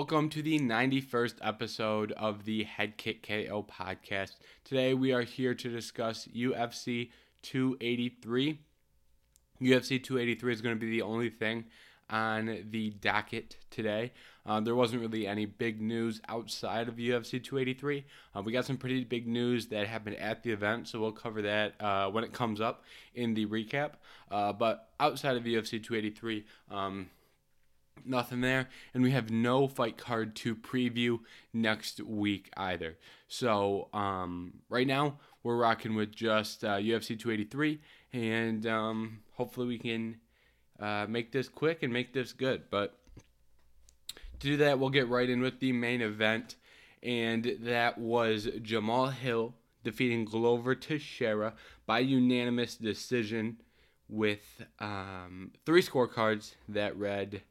Welcome to the 91st episode of the Head Kick KO podcast. Today we are here to discuss UFC 283. UFC 283 is going to be the only thing on the docket today. Uh, there wasn't really any big news outside of UFC 283. Uh, we got some pretty big news that happened at the event, so we'll cover that uh, when it comes up in the recap. Uh, but outside of UFC 283, um, nothing there. And we have no fight card to preview next week either. So um, right now, we're rocking with just uh, UFC 283, and um, hopefully we can uh, make this quick and make this good. But to do that, we'll get right in with the main event, and that was Jamal Hill defeating Glover Teixeira by unanimous decision with um, three scorecards that read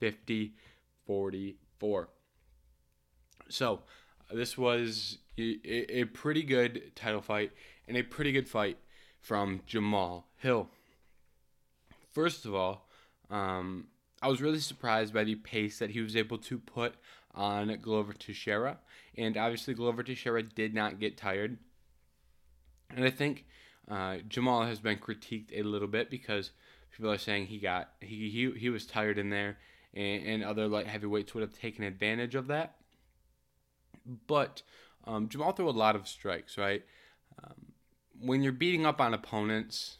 50 44. So, this was a, a pretty good title fight and a pretty good fight from Jamal Hill. First of all, um, I was really surprised by the pace that he was able to put on Glover Teixeira. And obviously, Glover Teixeira did not get tired. And I think uh, Jamal has been critiqued a little bit because people are saying he got he he, he was tired in there and, and other light heavyweights would have taken advantage of that. But um, Jamal threw a lot of strikes, right? Um, when you're beating up on opponents,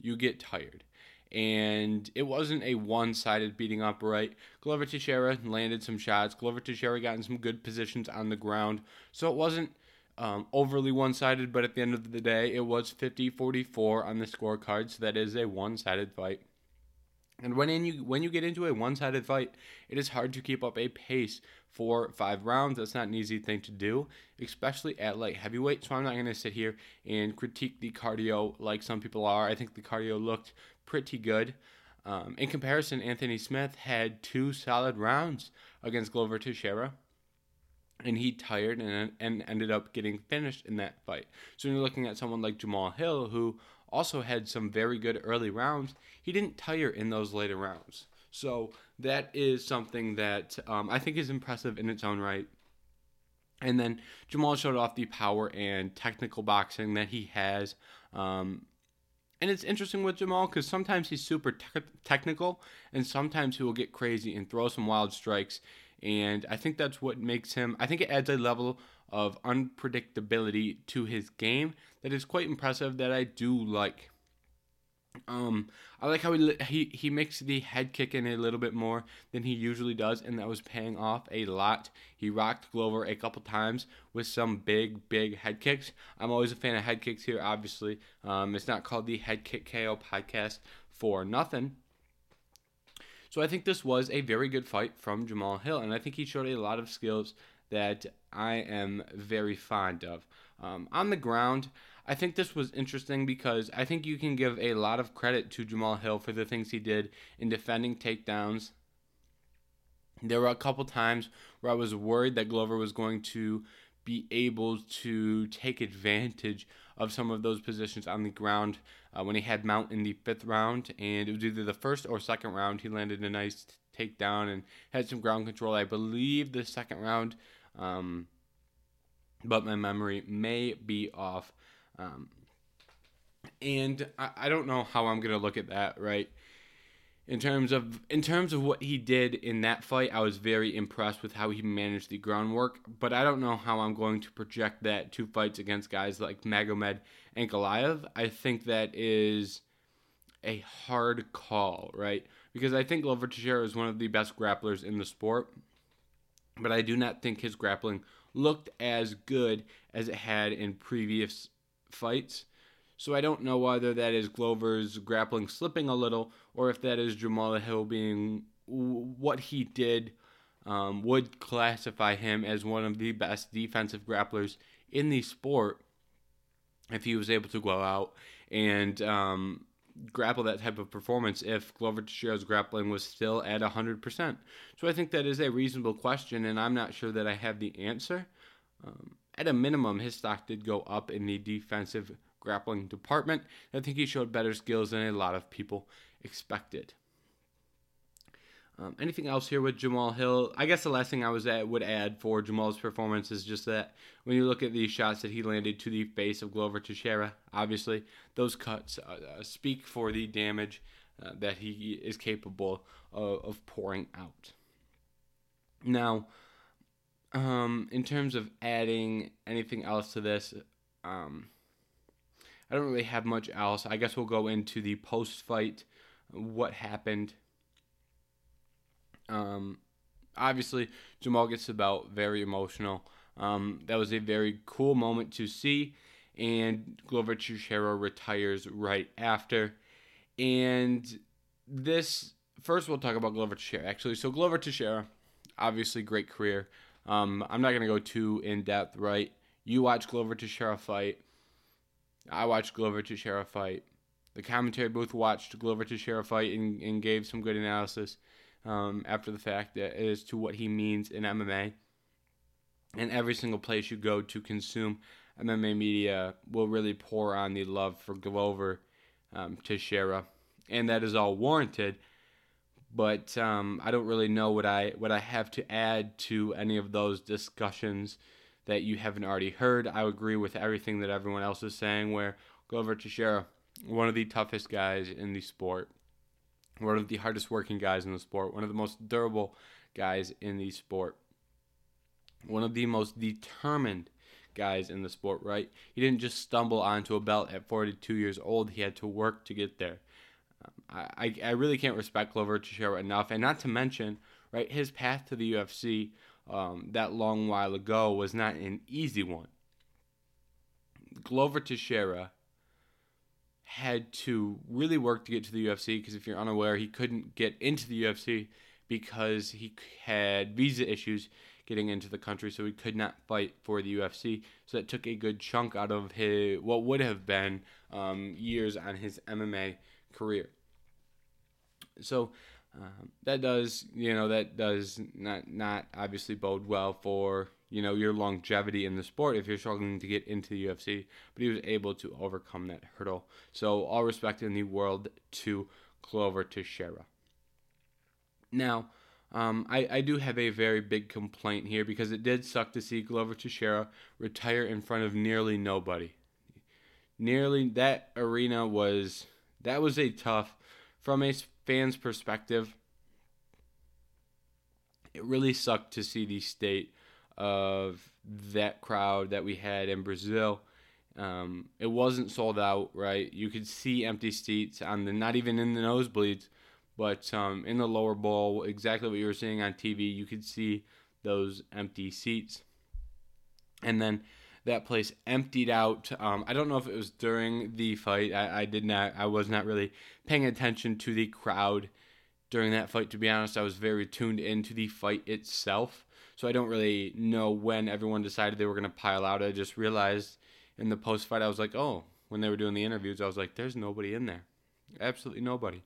you get tired. And it wasn't a one sided beating up, right? Glover Teixeira landed some shots. Glover Teixeira got in some good positions on the ground. So it wasn't um, overly one sided, but at the end of the day, it was 50 44 on the scorecard. So that is a one sided fight. And when in you when you get into a one-sided fight, it is hard to keep up a pace for five rounds. That's not an easy thing to do, especially at light heavyweight. So I'm not going to sit here and critique the cardio like some people are. I think the cardio looked pretty good. Um, in comparison, Anthony Smith had two solid rounds against Glover Teixeira, and he tired and, and ended up getting finished in that fight. So when you're looking at someone like Jamal Hill, who also had some very good early rounds. He didn't tire in those later rounds. So that is something that um, I think is impressive in its own right. And then Jamal showed off the power and technical boxing that he has. Um, and it's interesting with Jamal because sometimes he's super te- technical and sometimes he will get crazy and throw some wild strikes. And I think that's what makes him, I think it adds a level of unpredictability to his game that is quite impressive that I do like. Um, I like how he, he he makes the head kick in a little bit more than he usually does, and that was paying off a lot. He rocked Glover a couple times with some big, big head kicks. I'm always a fan of head kicks here. Obviously, um, it's not called the Head Kick KO podcast for nothing. So I think this was a very good fight from Jamal Hill, and I think he showed a lot of skills that I am very fond of. Um, on the ground, I think this was interesting because I think you can give a lot of credit to Jamal Hill for the things he did in defending takedowns. There were a couple times where I was worried that Glover was going to be able to take advantage of some of those positions on the ground uh, when he had Mount in the fifth round, and it was either the first or second round. He landed a nice takedown and had some ground control. I believe the second round um, but my memory may be off. Um, and I, I don't know how I'm gonna look at that, right? In terms of in terms of what he did in that fight, I was very impressed with how he managed the groundwork. But I don't know how I'm going to project that to fights against guys like Magomed Ankalaev. I think that is a hard call, right? Because I think Glover Teixeira is one of the best grapplers in the sport but I do not think his grappling looked as good as it had in previous fights. So I don't know whether that is Glover's grappling slipping a little or if that is Jamal Hill being what he did um, would classify him as one of the best defensive grapplers in the sport if he was able to go out and um, grapple that type of performance if Glover Teixeira's grappling was still at 100%. So I think that is a reasonable question, and I'm not sure that I have the answer. Um, at a minimum, his stock did go up in the defensive grappling department. I think he showed better skills than a lot of people expected. Um, anything else here with Jamal Hill? I guess the last thing I was at, would add for Jamal's performance is just that when you look at the shots that he landed to the face of Glover Teixeira, obviously those cuts uh, uh, speak for the damage uh, that he is capable of, of pouring out. Now, um, in terms of adding anything else to this, um, I don't really have much else. I guess we'll go into the post fight, what happened. Um, obviously, Jamal gets about very emotional. Um, that was a very cool moment to see, and Glover Teixeira retires right after. And this first, we'll talk about Glover Teixeira. Actually, so Glover Teixeira, obviously great career. Um, I'm not gonna go too in depth, right? You watch Glover Teixeira fight. I watched Glover Teixeira fight. The commentary booth watched Glover Teixeira fight and, and gave some good analysis um, after the fact as to what he means in MMA. And every single place you go to consume MMA media will really pour on the love for Glover um, Teixeira, and that is all warranted. But um, I don't really know what I what I have to add to any of those discussions that you haven't already heard. I agree with everything that everyone else is saying. Where Glover Teixeira, one of the toughest guys in the sport, one of the hardest working guys in the sport, one of the most durable guys in the sport, one of the most determined guys in the sport, right? He didn't just stumble onto a belt at 42 years old, he had to work to get there. I, I really can't respect Glover Teixeira enough, and not to mention, right, his path to the UFC um, that long while ago was not an easy one. Glover Teixeira had to really work to get to the UFC because if you're unaware, he couldn't get into the UFC because he had visa issues getting into the country, so he could not fight for the UFC. So that took a good chunk out of his what would have been um, years on his MMA career. So um, that does, you know, that does not not obviously bode well for you know your longevity in the sport if you're struggling to get into the UFC. But he was able to overcome that hurdle. So all respect in the world to Glover Teixeira. Now, um, I, I do have a very big complaint here because it did suck to see Glover Teixeira retire in front of nearly nobody. Nearly that arena was that was a tough from a fan's perspective, it really sucked to see the state of that crowd that we had in Brazil. Um, it wasn't sold out, right? You could see empty seats on the not even in the nosebleeds, but um, in the lower bowl, exactly what you were seeing on TV. You could see those empty seats, and then that place emptied out. Um, I don't know if it was during the fight. I, I did not. I was not really paying attention to the crowd during that fight. To be honest, I was very tuned into the fight itself. So I don't really know when everyone decided they were going to pile out. I just realized in the post fight, I was like, oh, when they were doing the interviews, I was like, there's nobody in there. Absolutely nobody.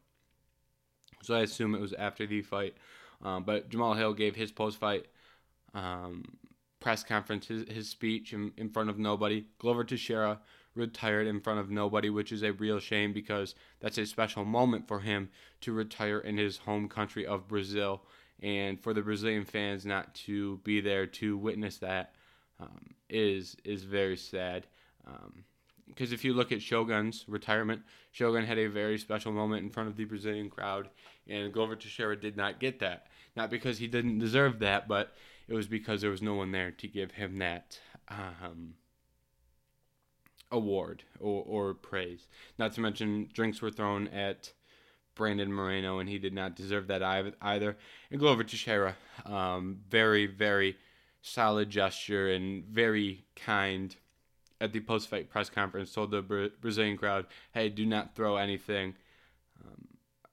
So I assume it was after the fight. Um, but Jamal Hill gave his post fight um, press conference, his, his speech in, in front of nobody. Glover Teixeira retired in front of nobody, which is a real shame because that's a special moment for him to retire in his home country of Brazil. And for the Brazilian fans not to be there to witness that um, is is very sad. Because um, if you look at Shogun's retirement, Shogun had a very special moment in front of the Brazilian crowd, and Glover Teixeira did not get that. Not because he didn't deserve that, but it was because there was no one there to give him that um, award or, or praise. Not to mention, drinks were thrown at Brandon Moreno, and he did not deserve that either. And Glover Teixeira, um, very, very solid gesture and very kind at the post fight press conference, told the Bra- Brazilian crowd, hey, do not throw anything um,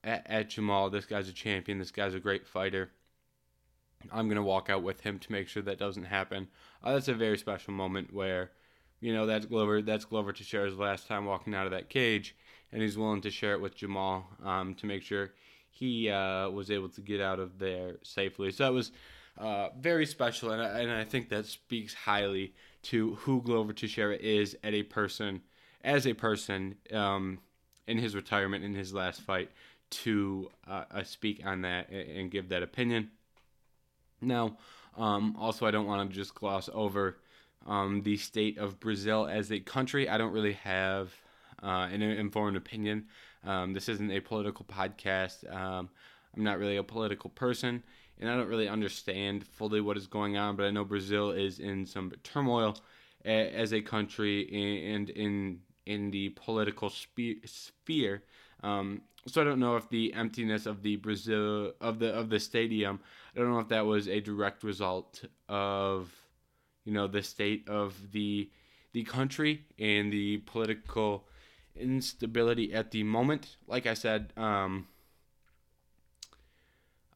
at, at Jamal. This guy's a champion. This guy's a great fighter. I'm gonna walk out with him to make sure that doesn't happen. Uh, that's a very special moment where, you know, that's Glover. That's Glover to share his last time walking out of that cage, and he's willing to share it with Jamal um, to make sure he uh, was able to get out of there safely. So that was uh, very special, and I, and I think that speaks highly to who Glover Teixeira is as a person, as a person um, in his retirement in his last fight to uh, uh, speak on that and give that opinion. Now, um, also, I don't want to just gloss over um, the state of Brazil as a country. I don't really have uh, an informed opinion. Um, this isn't a political podcast. Um, I'm not really a political person, and I don't really understand fully what is going on. But I know Brazil is in some turmoil a- as a country and in in the political spe- sphere. Um, so I don't know if the emptiness of the Brazil of the of the stadium. I don't know if that was a direct result of you know the state of the the country and the political instability at the moment. Like I said, um,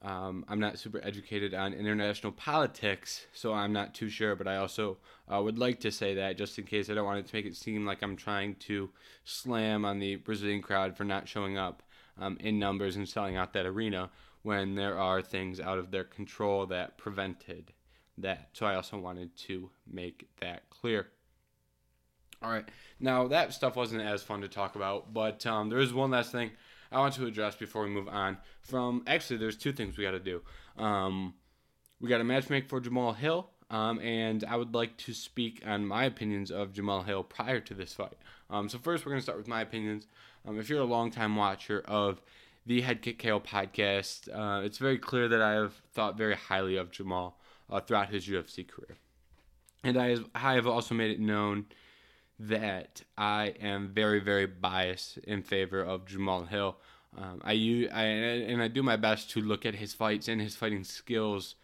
um, I'm not super educated on international politics, so I'm not too sure. But I also uh, would like to say that just in case I don't want to make it seem like I'm trying to slam on the Brazilian crowd for not showing up um, in numbers and selling out that arena when there are things out of their control that prevented that. So I also wanted to make that clear. All right. Now, that stuff wasn't as fun to talk about, but um, there is one last thing I want to address before we move on. From actually, there's two things we got to do. Um, we got a match make for Jamal Hill, um, and I would like to speak on my opinions of Jamal Hill prior to this fight. Um, so, first, we're going to start with my opinions. Um, if you're a longtime watcher of the Head Kick KO podcast, uh, it's very clear that I have thought very highly of Jamal uh, throughout his UFC career. And I, I have also made it known that I am very, very biased in favor of Jamal Hill. Um, I, I and I do my best to look at his fights and his fighting skills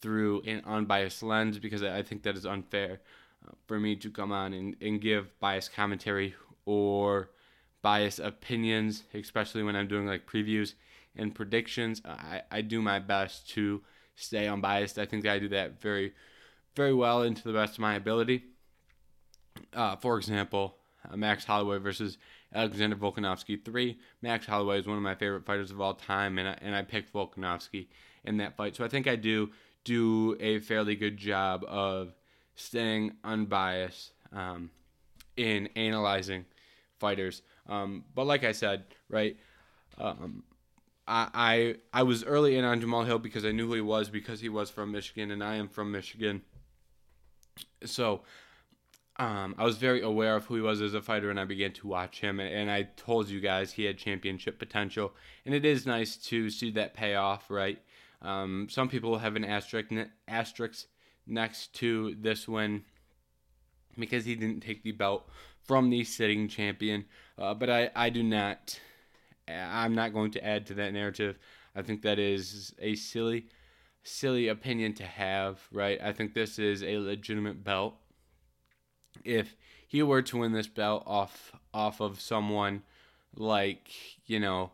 through an unbiased lens because I think that is unfair uh, for me to come on and, and give biased commentary or biased opinions, especially when I'm doing like previews and predictions. I, I do my best to stay unbiased. I think I do that very, very well into the best of my ability. Uh, for example, uh, Max Holloway versus Alexander Volkanovski 3. Max Holloway is one of my favorite fighters of all time, and I, and I picked Volkanovski in that fight. So I think I do do a fairly good job of staying unbiased um, in analyzing fighters. Um, but like I said, right, um, I, I I was early in on Jamal Hill because I knew who he was because he was from Michigan and I am from Michigan. So um, I was very aware of who he was as a fighter, and I began to watch him. And I told you guys he had championship potential, and it is nice to see that pay off, right? Um, some people have an asterisk asterisk next to this win because he didn't take the belt from the sitting champion, uh, but I I do not. I'm not going to add to that narrative. I think that is a silly, silly opinion to have, right? I think this is a legitimate belt if he were to win this belt off off of someone like you know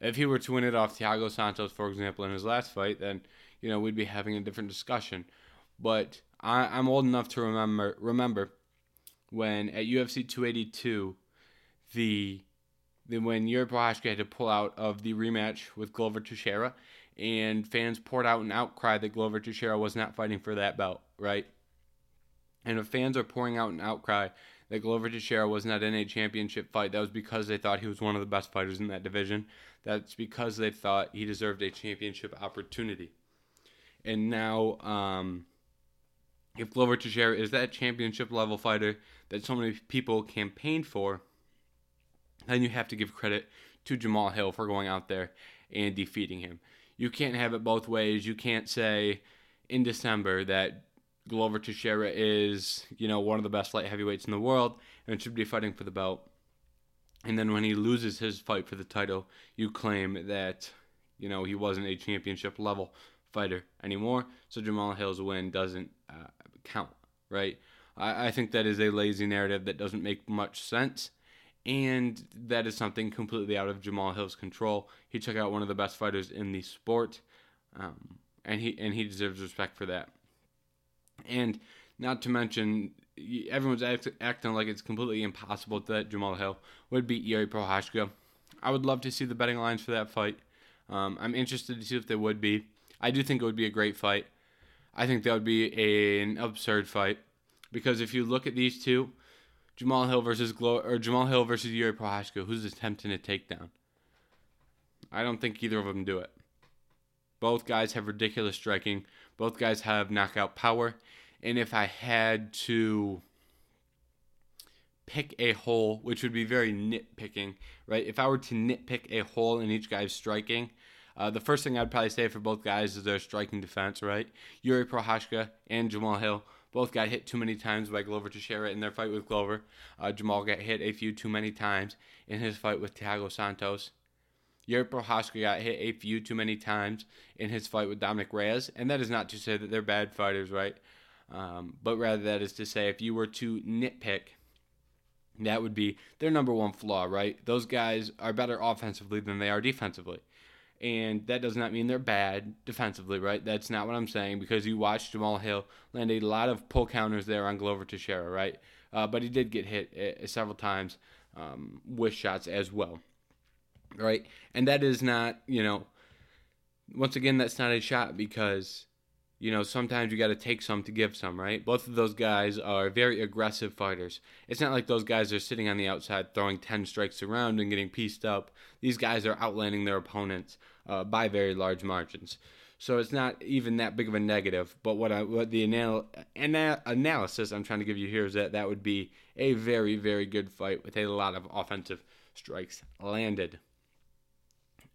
if he were to win it off Thiago Santos, for example, in his last fight, then you know we'd be having a different discussion. But I, am old enough to remember remember when at UFC 282, the, the when Yuri Prochazka had to pull out of the rematch with Glover Teixeira, and fans poured out an outcry that Glover Teixeira was not fighting for that belt, right? And if fans are pouring out an outcry that Glover Teixeira was not in a championship fight, that was because they thought he was one of the best fighters in that division. That's because they thought he deserved a championship opportunity. And now, um, if Glover Teixeira is that championship level fighter that so many people campaigned for, then you have to give credit to Jamal Hill for going out there and defeating him. You can't have it both ways. You can't say in December that Glover Teixeira is, you know, one of the best light heavyweights in the world and should be fighting for the belt. And then when he loses his fight for the title, you claim that, you know, he wasn't a championship level fighter anymore. So Jamal Hill's win doesn't uh, count, right? I, I think that is a lazy narrative that doesn't make much sense. And that is something completely out of Jamal Hill's control. He took out one of the best fighters in the sport, um, and he and he deserves respect for that. And not to mention, everyone's act, acting like it's completely impossible that Jamal Hill would beat Yuri Prochazka. I would love to see the betting lines for that fight. Um, I'm interested to see if they would be. I do think it would be a great fight. I think that would be a, an absurd fight because if you look at these two, Jamal Hill versus Glo- or Jamal Hill versus Yuri Prochazka, who's attempting a takedown? I don't think either of them do it. Both guys have ridiculous striking. Both guys have knockout power. And if I had to pick a hole, which would be very nitpicking, right? If I were to nitpick a hole in each guy's striking, uh, the first thing I'd probably say for both guys is their striking defense, right? Yuri Prochazka and Jamal Hill both got hit too many times by Glover Teixeira in their fight with Glover. Uh, Jamal got hit a few too many times in his fight with Thiago Santos. Yuri Prochazka got hit a few too many times in his fight with Dominick Reyes, and that is not to say that they're bad fighters, right? Um, but rather that is to say, if you were to nitpick, that would be their number one flaw, right? Those guys are better offensively than they are defensively. And that does not mean they're bad defensively, right? That's not what I'm saying because you watched Jamal Hill land a lot of pull counters there on Glover Teixeira, right? Uh, but he did get hit uh, several times um, with shots as well, right? And that is not, you know, once again, that's not a shot because you know, sometimes you got to take some to give some, right? Both of those guys are very aggressive fighters. It's not like those guys are sitting on the outside throwing 10 strikes around and getting pieced up. These guys are outlanding their opponents uh, by very large margins. So it's not even that big of a negative. But what I, what the anal, ana- analysis I'm trying to give you here is that that would be a very, very good fight with a lot of offensive strikes landed.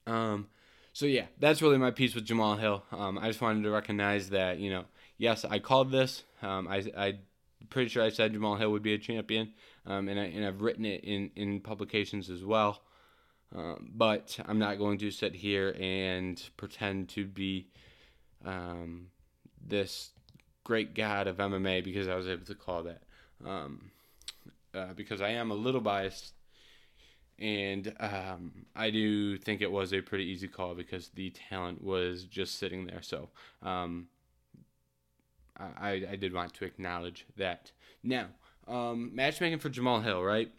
Um, so yeah, that's really my piece with Jamal Hill. Um, I just wanted to recognize that you know, yes, I called this. Um, I I pretty sure I said Jamal Hill would be a champion, um, and I and I've written it in in publications as well. Um, but I'm not going to sit here and pretend to be um, this great god of MMA because I was able to call that. Um, uh, because I am a little biased and um, I do think it was a pretty easy call because the talent was just sitting there. So um, I, I did want to acknowledge that. Now, matchmaking for Jamal Hill, right?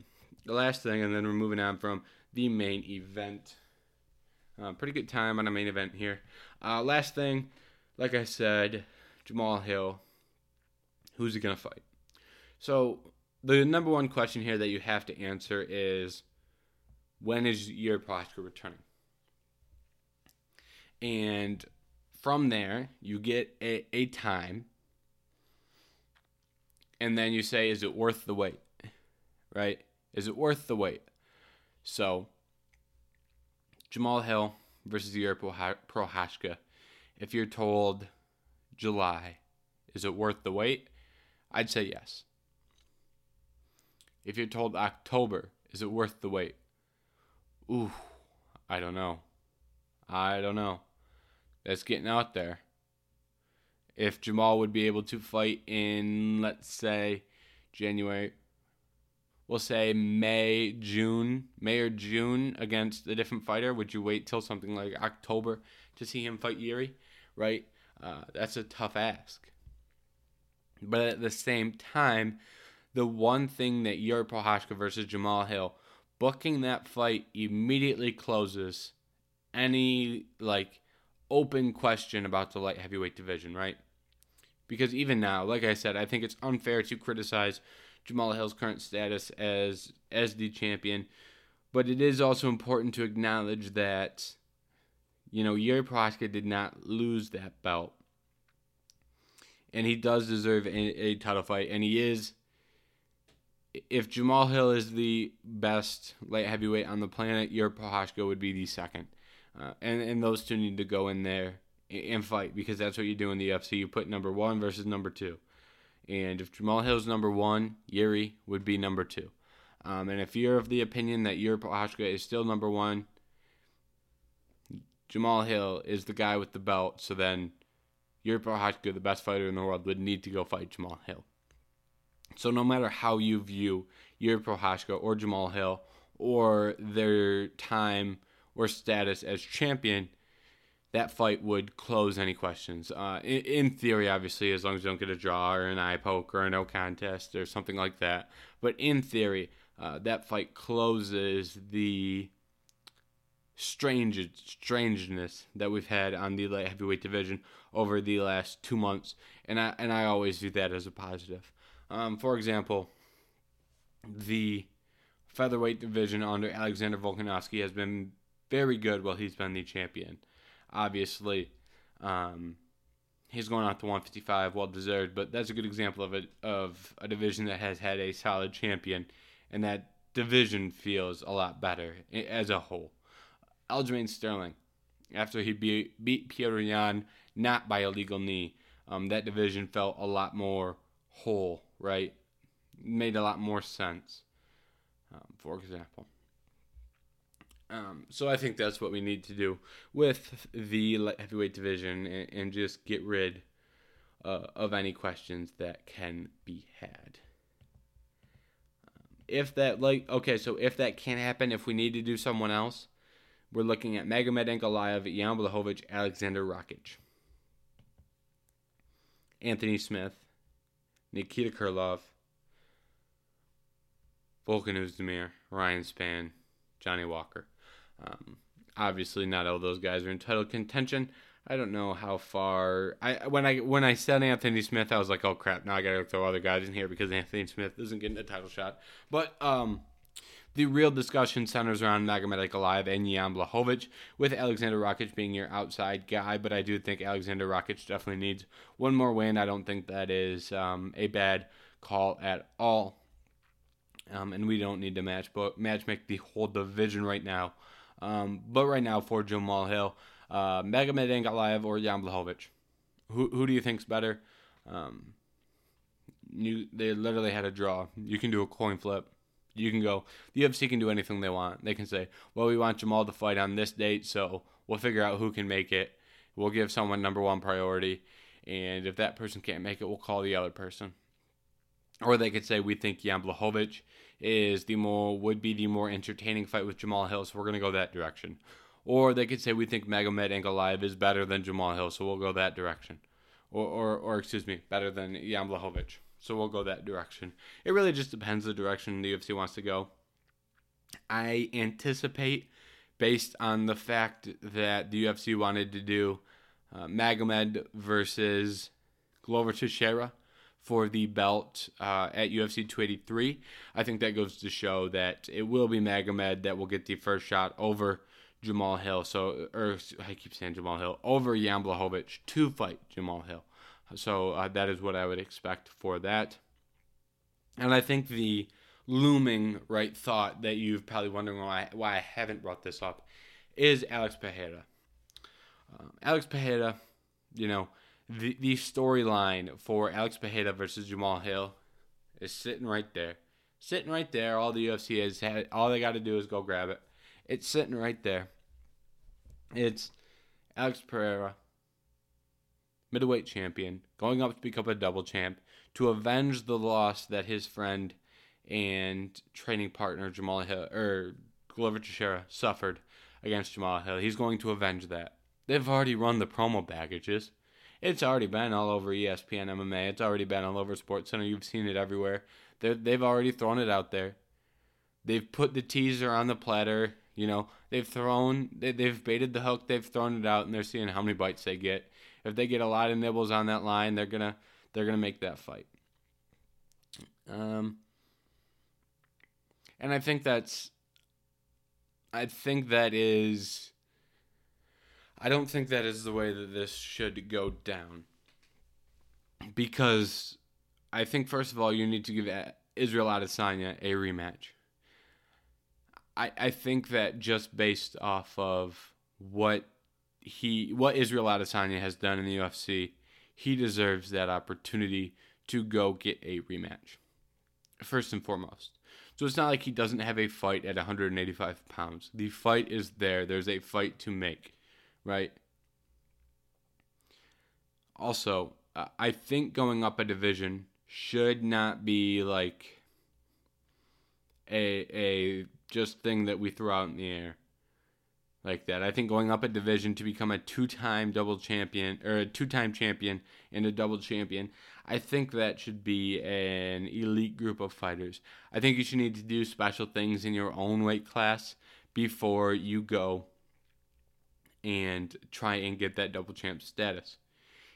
The last thing, and then we're moving on from the main event. Uh, pretty good time on a main event here. Uh, last thing, like I said, Jamal Hill. Who's he gonna fight? So the number one question here that you have to answer is when is Yuri Prochazka returning? And from there, you get a, a time, and then you say, is it worth the wait? Right? Is it worth the wait? So, Jamal Hill versus Yuri Prochazka. If you're told July, is it worth the wait? I'd say yes. If you're told October, is it worth the wait? Ooh, I don't know. I don't know. That's getting out there. If Jamal would be able to fight in, let's say, January, we'll say May, June, May or June against a different fighter, would you wait till something like October to see him fight Yuri? Right? Uh, that's a tough ask. But at the same time, the one thing that Yuri Prochazka versus Jamal Hill booking that fight immediately closes any like open question about the light heavyweight division, right? Because even now, like I said, I think it's unfair to criticize Jamal Hill's current status as the champion, but it is also important to acknowledge that you know Yuri Prochazka did not lose that belt, and he does deserve a, a title fight, and he is if Jamal Hill is the best light heavyweight on the planet, Yuri Prochazka would be the second. Uh, and, and those two need to go in there and fight because that's what you do in the UFC. You put number one versus number two. And if Jamal Hill's number one, Yuri would be number two. Um, and if you're of the opinion that Yuri Prochazka is still number one, Jamal Hill is the guy with the belt. So then Yuri Prochazka, the best fighter in the world, would need to go fight Jamal Hill. So no matter how you view Yuri Prochazka or Jamal Hill or their time or status as champion, that fight would close any questions. Uh, in, in, theory, obviously, as long as you don't get a draw or an eye poke or a no contest or something like that. But in theory, uh, that fight closes the strange strangeness that we've had on the light heavyweight division over the last two months, and I and I always view that as a positive. Um, for example, the featherweight division under Alexander Volkanovski has been very good while he's been the champion. Obviously, um, he's going out to 155, well deserved, but that's a good example of a of a division that has had a solid champion, and that division feels a lot better as a whole. Aljamain Sterling, after he beat, beat Petr Yan not by a legal knee, um, that division felt a lot more whole, right? Made a lot more sense, um, for example. Um, so I think that's what we need to do with the light heavyweight division and, and just get rid uh, of any questions that can be had. Um, if that like okay, so if that can't happen, if we need to do someone else, we're looking at Magomed Ankalaev, Jan Blachowicz, Alexander Rakic, Anthony Smith, Nikita Krylov, Volkan Oezdemir, Ryan Spann, Johnny Walker. Um, obviously, not all those guys are in title contention. I don't know how far. I when I when I said Anthony Smith, I was like, oh crap! Now I gotta throw other guys in here because Anthony Smith isn't getting a title shot. But um, the real discussion centers around Magomed Ankalaev and Jan Blachowicz, with Alexander Rakic being your outside guy. But I do think Alexander Rakic definitely needs one more win. I don't think that is um, a bad call at all. Um, and we don't need to match but match make the whole division right now. Um, but right now for Jamal Hill, uh, Magomed Ankalaev or Jan Blachowicz, who who do you think's better? Um, you they literally had a draw. You can do a coin flip. You can go. The UFC can do anything they want. They can say, "Well, we want Jamal to fight on this date, so we'll figure out who can make it. We'll give someone number one priority, and if that person can't make it, we'll call the other person." Or they could say, "We think Jan Blachowicz is the more would be the more entertaining fight with Jamal Hill, so we're gonna go that direction. Or they could say we think Magomed Ankalaev is better than Jamal Hill, so we'll go that direction. Or, or, or excuse me, better than Jan Blachowicz, so we'll go that direction. It really just depends the direction the UFC wants to go. I anticipate, based on the fact that the UFC wanted to do uh, Magomed versus Glover Teixeira for the belt uh, at UFC 283. I think that goes to show that it will be Magomed that will get the first shot over Jamal Hill. So, or I keep saying Jamal Hill over Jan Blachowicz to fight Jamal Hill. So uh, that is what I would expect for that. And I think the looming right thought that you've probably wondering why why I haven't brought this up is Alex Pereira. Um, Alex Pereira, you know, the the storyline for Alex Pereira versus Jamal Hill is sitting right there, sitting right there. All the UFC has had, all they got to do is go grab it. It's sitting right there. It's Alex Pereira, middleweight champion, going up to become a double champ to avenge the loss that his friend and training partner Jamal Hill or Glover Teixeira suffered against Jamal Hill. He's going to avenge that. They've already run the promo packages. It's already been all over ESPN MMA. It's already been all over SportsCenter. You've seen it everywhere. they they've already thrown it out there. They've put the teaser on the platter. You know, they've thrown, they, they've baited the hook. They've thrown it out, and they're seeing how many bites they get. If they get a lot of nibbles on that line, they're gonna they're gonna make that fight. Um, and I think that's, I think that is I don't think that is the way that this should go down. Because I think, first of all, you need to give Israel Adesanya a rematch. I, I think that just based off of what he what Israel Adesanya has done in the UFC, he deserves that opportunity to go get a rematch. First and foremost. So it's not like he doesn't have a fight at 185 pounds. The fight is there. There's a fight to make right? Also, I think going up a division should not be like a a just thing that we throw out in the air like that. I think going up a division to become a two-time double champion or a two-time champion and a double champion, I think that should be an elite group of fighters. I think you should need to do special things in your own weight class before you go and try and get that double champ status.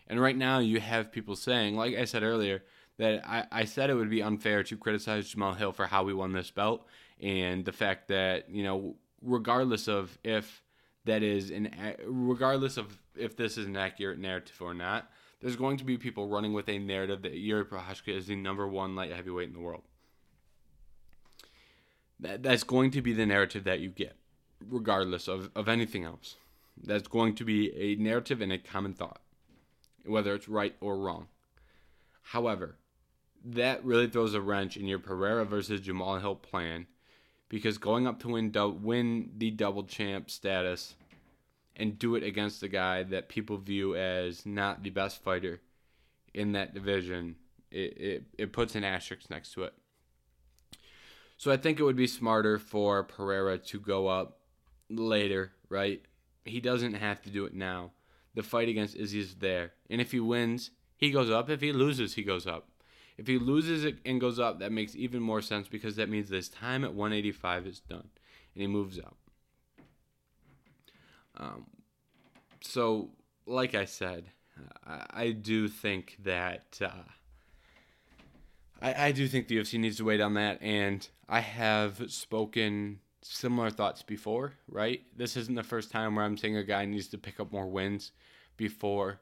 And right now, you have people saying, like I said earlier, that I, I said it would be unfair to criticize Jamal Hill for how we won this belt and the fact that, you know, regardless of if that is an regardless of if this is an accurate narrative or not, there's going to be people running with a narrative that Yuri Prochazka is the number one light heavyweight in the world. That, that's going to be the narrative that you get, regardless of, of anything else. That's going to be a narrative and a common thought, whether it's right or wrong. However, that really throws a wrench in your Pereira versus Jamal Hill plan because going up to win win the double champ status and do it against a guy that people view as not the best fighter in that division, it, it, it puts an asterisk next to it. So I think it would be smarter for Pereira to go up later, right? He doesn't have to do it now. The fight against Izzy is there. And if he wins, he goes up. If he loses, he goes up. If he loses it and goes up, that makes even more sense because that means this time at 185 is done and he moves up. Um, so, like I said, I, I do think that uh, I, I do think the UFC needs to wait on that, and I have spoken similar thoughts before. Right, this isn't the first time where I'm saying a guy needs to pick up more wins before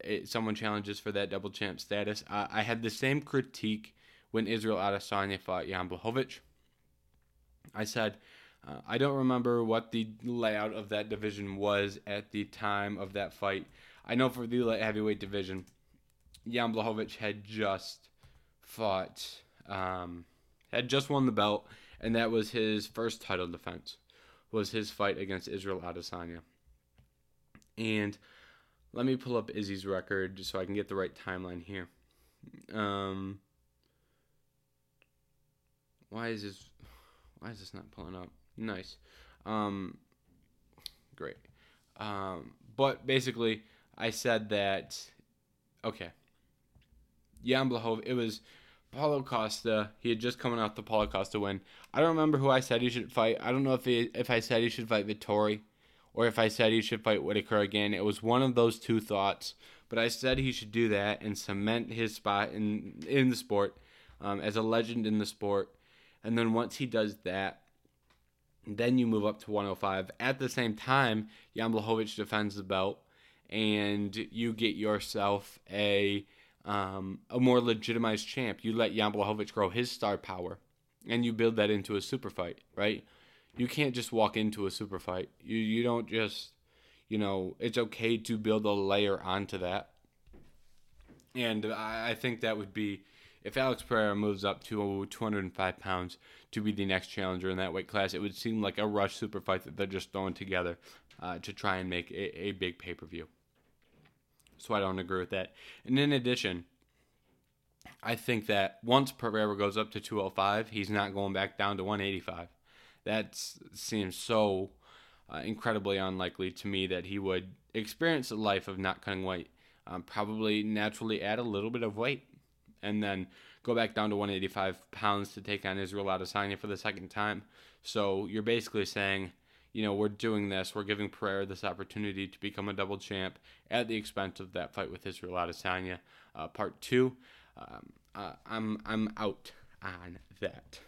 it, someone challenges for that double champ status. Uh, I had the same critique when Israel Adesanya fought Jan Blachowicz. I said, uh, I don't remember what the layout of that division was at the time of that fight. I know for the light heavyweight division, Jan Blachowicz had just fought, um, had just won the belt, and that was his first title defense. Was his fight against Israel Adesanya. And let me pull up Izzy's record so I can get the right timeline here. Um, why is this? Why is this not pulling up? Nice. Um, great. Um, but basically, I said that. Okay. Jan Blachov. It was Paulo Costa. He had just coming off the Paulo Costa win. I don't remember who I said he should fight. I don't know if he, if I said he should fight Vettori or if I said he should fight Whittaker again. It was one of those two thoughts, but I said he should do that and cement his spot in in the sport um, as a legend in the sport. And then once he does that, then you move up to 105. At the same time, Jan Blachowicz defends the belt, and you get yourself a um, a more legitimized champ. You let Jan Blachowicz grow his star power, and you build that into a super fight, right? you can't just walk into a super fight. You you don't just you know it's okay to build a layer onto that. And I, I think that would be if Alex Pereira moves up to 205 pounds to be the next challenger in that weight class, it would seem like a rush super fight that they're just throwing together uh, to try and make a, a big pay per view. So I don't agree with that. And in addition, I think that once Pereira goes up to 205, he's not going back down to 185 that seems so uh, incredibly unlikely to me that he would experience a life of not cutting weight. Um, probably naturally add a little bit of weight and then go back down to 185 pounds to take on Israel Adesanya for the second time. So you're basically saying, you know, we're doing this, we're giving Pereira this opportunity to become a double champ at the expense of that fight with Israel Adesanya. Uh, part two, um, uh, I'm I'm out on that.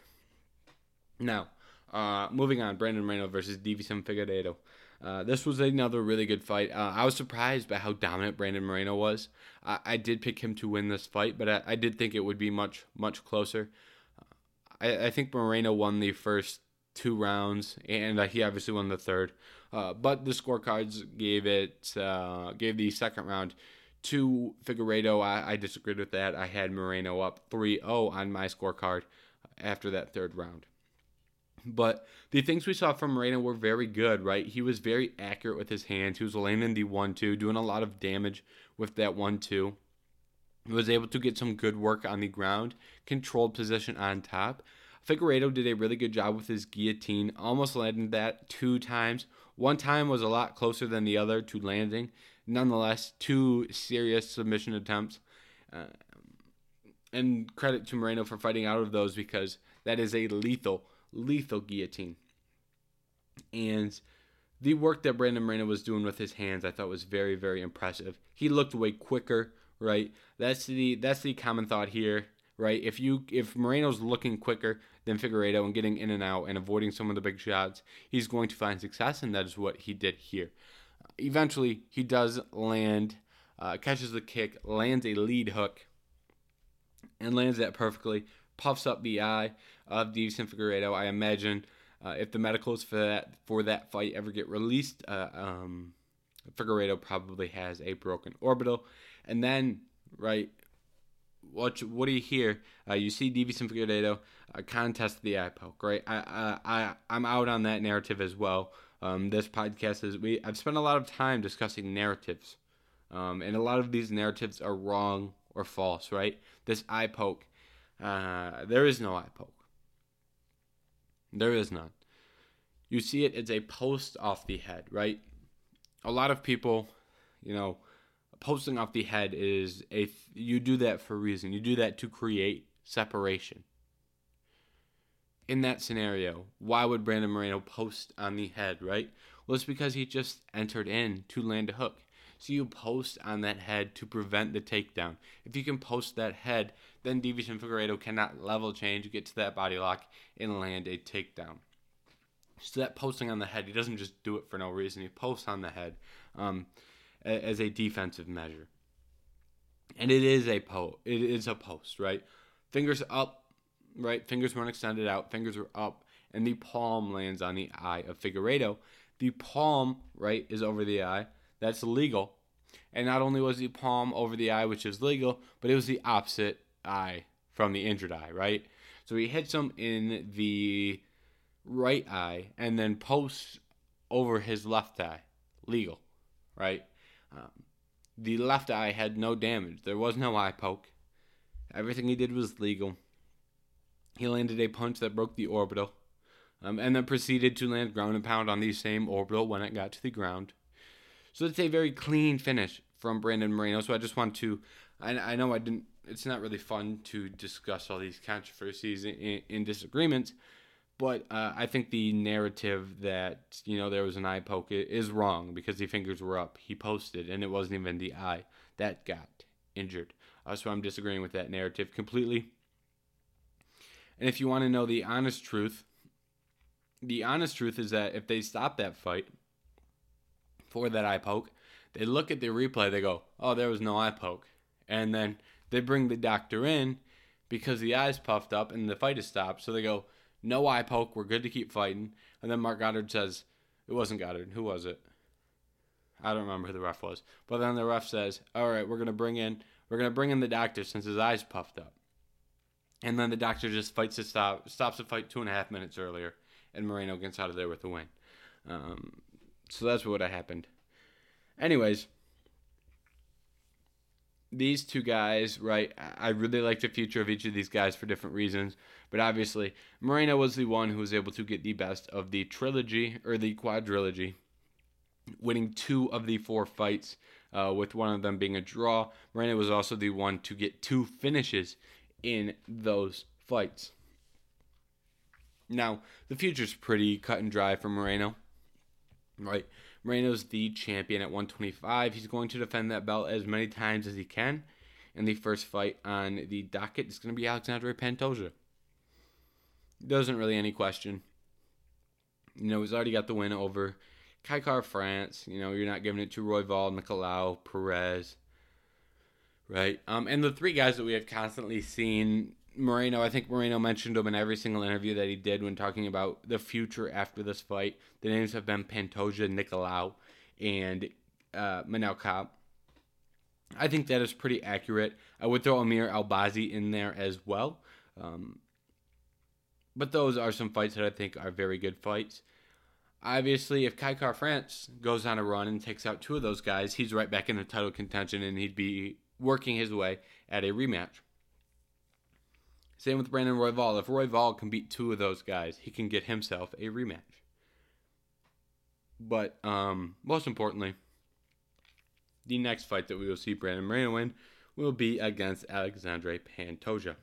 Now, uh, moving on, Brandon Moreno versus Deiveson Figueiredo. Uh, this was another really good fight. Uh, I was surprised by how dominant Brandon Moreno was. I, I did pick him to win this fight, but I, I, did think it would be much, much closer. Uh, I, I, think Moreno won the first two rounds, and uh, he obviously won the third. Uh, but the scorecards gave it gave the second round to Figueiredo. I, I disagreed with that. I had Moreno up 3-0 on my scorecard after that third round. But the things we saw from Moreno were very good, right? He was very accurate with his hands. He was landing the 1 2, doing a lot of damage with that 1 2. He was able to get some good work on the ground, controlled position on top. Figueiredo did a really good job with his guillotine, almost landed that two times. One time was a lot closer than the other to landing. Nonetheless, two serious submission attempts. Uh, and credit to Moreno for fighting out of those because that is a lethal lethal guillotine. And the work that Brandon Moreno was doing with his hands, I thought was very, very impressive. He looked way quicker, right? That's the that's the common thought here, right? If you if Moreno's looking quicker than Figueiredo and getting in and out and avoiding some of the big shots, he's going to find success, and that is what he did here. Eventually, he does land, uh, catches the kick, lands a lead hook, and lands that perfectly. Puffs up the eye of Deiveson Figueiredo. I imagine uh, if the medicals for that for that fight ever get released, uh, um, Figueiredo probably has a broken orbital, and then right. What what do you hear? Uh, you see Deiveson Figueiredo uh, contest the eye poke, right? I I I I'm out on that narrative as well. Um, this podcast is we I've spent a lot of time discussing narratives, um, and a lot of these narratives are wrong or false, right? This eye poke, uh, there is no eye poke. There is none. You see it it's a post off the head, right? A lot of people, you know, posting off the head is a you do that for a reason. You do that to create separation. In that scenario, why would Brandon Moreno post on the head, right? Well, it's because he just entered in to land a hook. So you post on that head to prevent the takedown. If you can post that head, then Deiveson Figueiredo cannot level change, get to that body lock, and land a takedown. So that posting on the head, he doesn't just do it for no reason. He posts on the head um, as a defensive measure, and it is a po. It is a post, right? Fingers up, right? Fingers weren't extended out. Fingers were up, and the palm lands on the eye of Figueiredo. The palm, right, is over the eye. That's legal. And not only was the palm over the eye, which is legal, but it was the opposite eye from the injured eye, right? So he hits him in the right eye and then posts over his left eye. Legal, right? Um, the left eye had no damage. There was no eye poke. Everything he did was legal. He landed a punch that broke the orbital, um, and then proceeded to land ground and pound on the same orbital when it got to the ground. So it's a very clean finish from Brandon Moreno. So I just want to, I, I know I didn't, it's not really fun to discuss all these controversies in, disagreements, but uh, I think the narrative that, you know, there was an eye poke is wrong because the fingers were up. He posted, and it wasn't even the eye that got injured. Uh, so I'm disagreeing with that narrative completely. And if you want to know the honest truth, the honest truth is that if they stop that fight, for that eye poke. They look at the replay, they go, oh, there was no eye poke. And then they bring the doctor in because the eye's puffed up and the fight is stopped. So they go, no eye poke, we're good to keep fighting. And then Marc Goddard says, it wasn't Goddard. Who was it? I don't remember who the ref was. But then the ref says, all right, we're gonna bring in we're gonna bring in the doctor since his eyes puffed up. And then the doctor just fights to stop stops the fight two and a half minutes earlier, and Moreno gets out of there with the win. Um, so that's what happened. Anyways, these two guys, right? I really like the future of each of these guys for different reasons. But obviously, Moreno was the one who was able to get the best of the trilogy or the quadrilogy, winning two of the four fights, uh, with one of them being a draw. Moreno was also the one to get two finishes in those fights. Now, the future's pretty cut and dry for Moreno right? Moreno's the champion at 125. He's going to defend that belt as many times as he can. And the first fight on the docket is going to be Alexandre Pantoja. Doesn't really any question. You know, he's already got the win over Kai Kara-France. You know, you're not giving it to Royval, Nicolau, Perez. Right? Um, and the three guys that we have constantly seen Moreno, I think Moreno mentioned him in every single interview that he did when talking about the future after this fight. The names have been Pantoja, Nicolau, and uh, Manel Kape. I think that is pretty accurate. I would throw Amir Albazi in there as well. Um, but those are some fights that I think are very good fights. Obviously, if Kai Kara-France goes on a run and takes out two of those guys, he's right back in the title contention and he'd be working his way at a rematch. Same with Brandon Royval. If Royval can beat two of those guys, he can get himself a rematch. But um, most importantly, the next fight that we will see Brandon Moreno win will be against Alexandre Pantoja.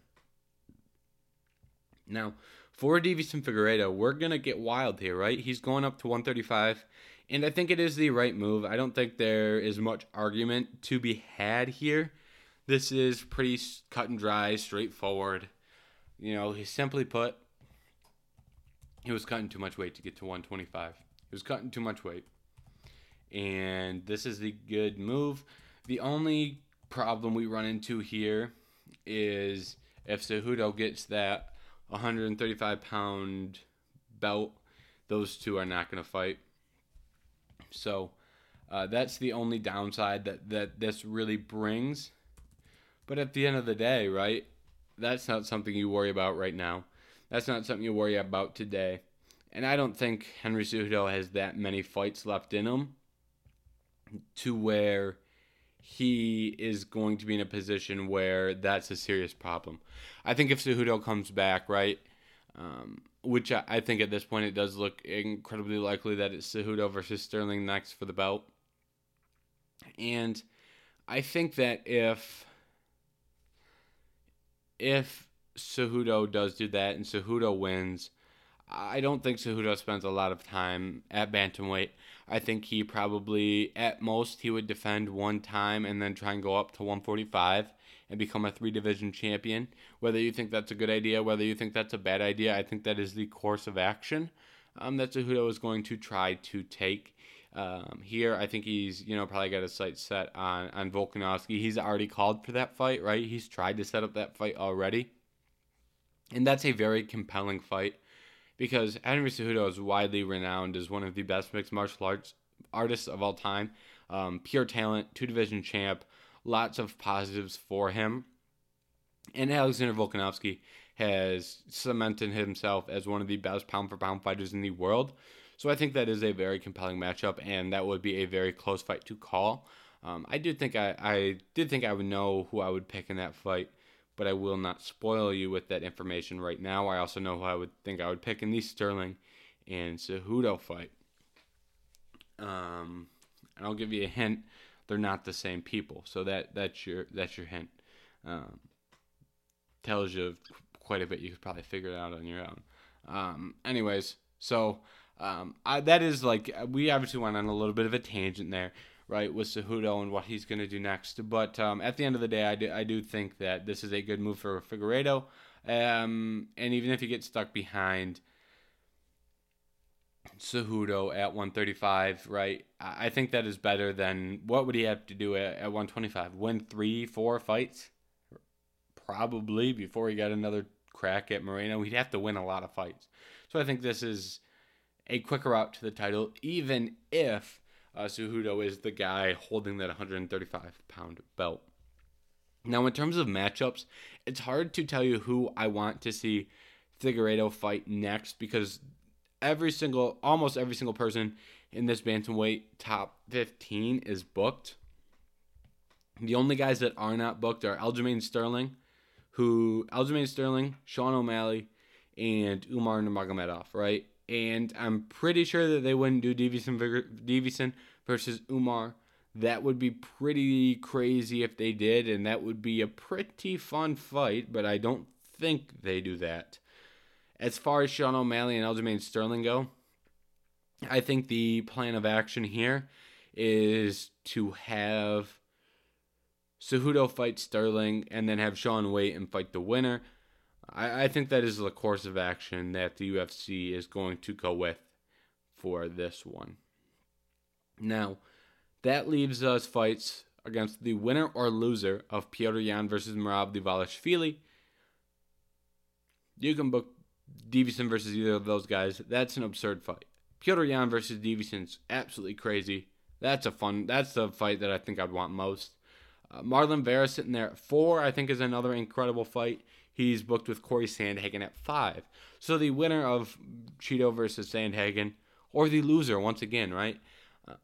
Now, for Deiveson Figueiredo, we're going to get wild here, right? He's going up to 135, and I think it is the right move. I don't think there is much argument to be had here This is pretty cut and dry, straightforward. You know, he simply put, he was cutting too much weight to get to 125. He was cutting too much weight. And this is the good move. The only problem we run into here is if Cejudo gets that 135 pound belt, those two are not going to fight. So uh, that's the only downside that, that this really brings. But at the end of the day, right, that's not something you worry about right now. That's not something you worry about today. And I don't think Henry Cejudo has that many fights left in him to where he is going to be in a position where that's a serious problem. I think if Cejudo comes back, right, um, which I, I, think at this point it does look incredibly likely that it's Cejudo versus Sterling next for the belt. And I think that if if Cejudo does do that and Cejudo wins, I don't think Cejudo spends a lot of time at bantamweight. I think he probably, at most, he would defend one time and then try and go up to 145 and become a three division champion. Whether you think that's a good idea, whether you think that's a bad idea, I think that is the course of action um, that Cejudo is going to try to take. Um, here, I think he's you know probably got his sights set on on Volkanovski. He's already called for that fight, right? He's tried to set up that fight already, and that's a very compelling fight because Henry Cejudo is widely renowned as one of the best mixed martial arts artists of all time. Um, pure talent, two division champ, lots of positives for him. And Alexander Volkanovski has cemented himself as one of the best pound for pound fighters in the world. So I think that is a very compelling matchup, and that would be a very close fight to call. Um, I do think I, I did think I would know who I would pick in that fight, but I will not spoil you with that information right now. I also know who I would think I would pick in the Sterling and Cejudo fight. Um, and I'll give you a hint: they're not the same people. So that that's your that's your hint. Um, tells you quite a bit. You could probably figure it out on your own. Um, anyways, so um, I, that is like we obviously went on a little bit of a tangent there, right, with Cejudo and what he's going to do next. But um, at the end of the day, I do, I do think that this is a good move for Figueiredo. Um, and even if he gets stuck behind Cejudo at 135, right, I think that is better than what would he have to do at, at 125? Win three, four fights? Probably before he got another crack at Moreno. He'd have to win a lot of fights. So I think this is a quicker route to the title, even if uh, Cejudo is the guy holding that 135 pound belt. Now, in terms of matchups, it's hard to tell you who I want to see Figueiredo fight next because every single, almost every single person in this bantamweight top 15 is booked. The only guys that are not booked are Aljamain Sterling, who Aljamain Sterling, Sean O'Malley, and Umar Nurmagomedov, right? And I'm pretty sure that they wouldn't do Deiveson, versus Umar. That would be pretty crazy if they did, and that would be a pretty fun fight, but I don't think they do that. As far as Sean O'Malley and Aljamain Sterling go, I think the plan of action here is to have Cejudo fight Sterling and then have Sean wait and fight the winner. I, I think that is the course of action that the UFC is going to go with for this one. Now, that leaves us fights against the winner or loser of Petr Yan versus Merab Dvalishvili. You can book Deiveson versus either of those guys. That's an absurd fight. Petr Yan versus Deiveson's absolutely crazy. That's a fun. That's the fight that I think I'd want most. Uh, Marlon Vera sitting there at four, I think, is another incredible fight. He's booked with Corey Sandhagen at five. So the winner of Chito versus Sandhagen, or the loser, once again, right? Um,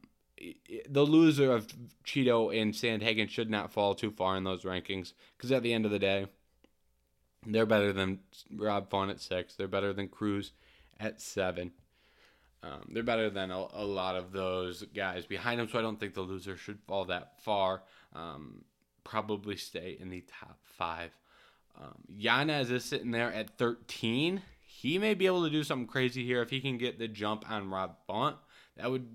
the loser of Chito and Sandhagen should not fall too far in those rankings because at the end of the day, they're better than Rob Font at six. They're better than Cruz at seven. Um, they're better than a, a, lot of those guys behind them, so I don't think the loser should fall that far. Um, probably stay in the top five. Um, Yanez is sitting there at 13. He may be able to do something crazy here if he can get the jump on Rob Font. That would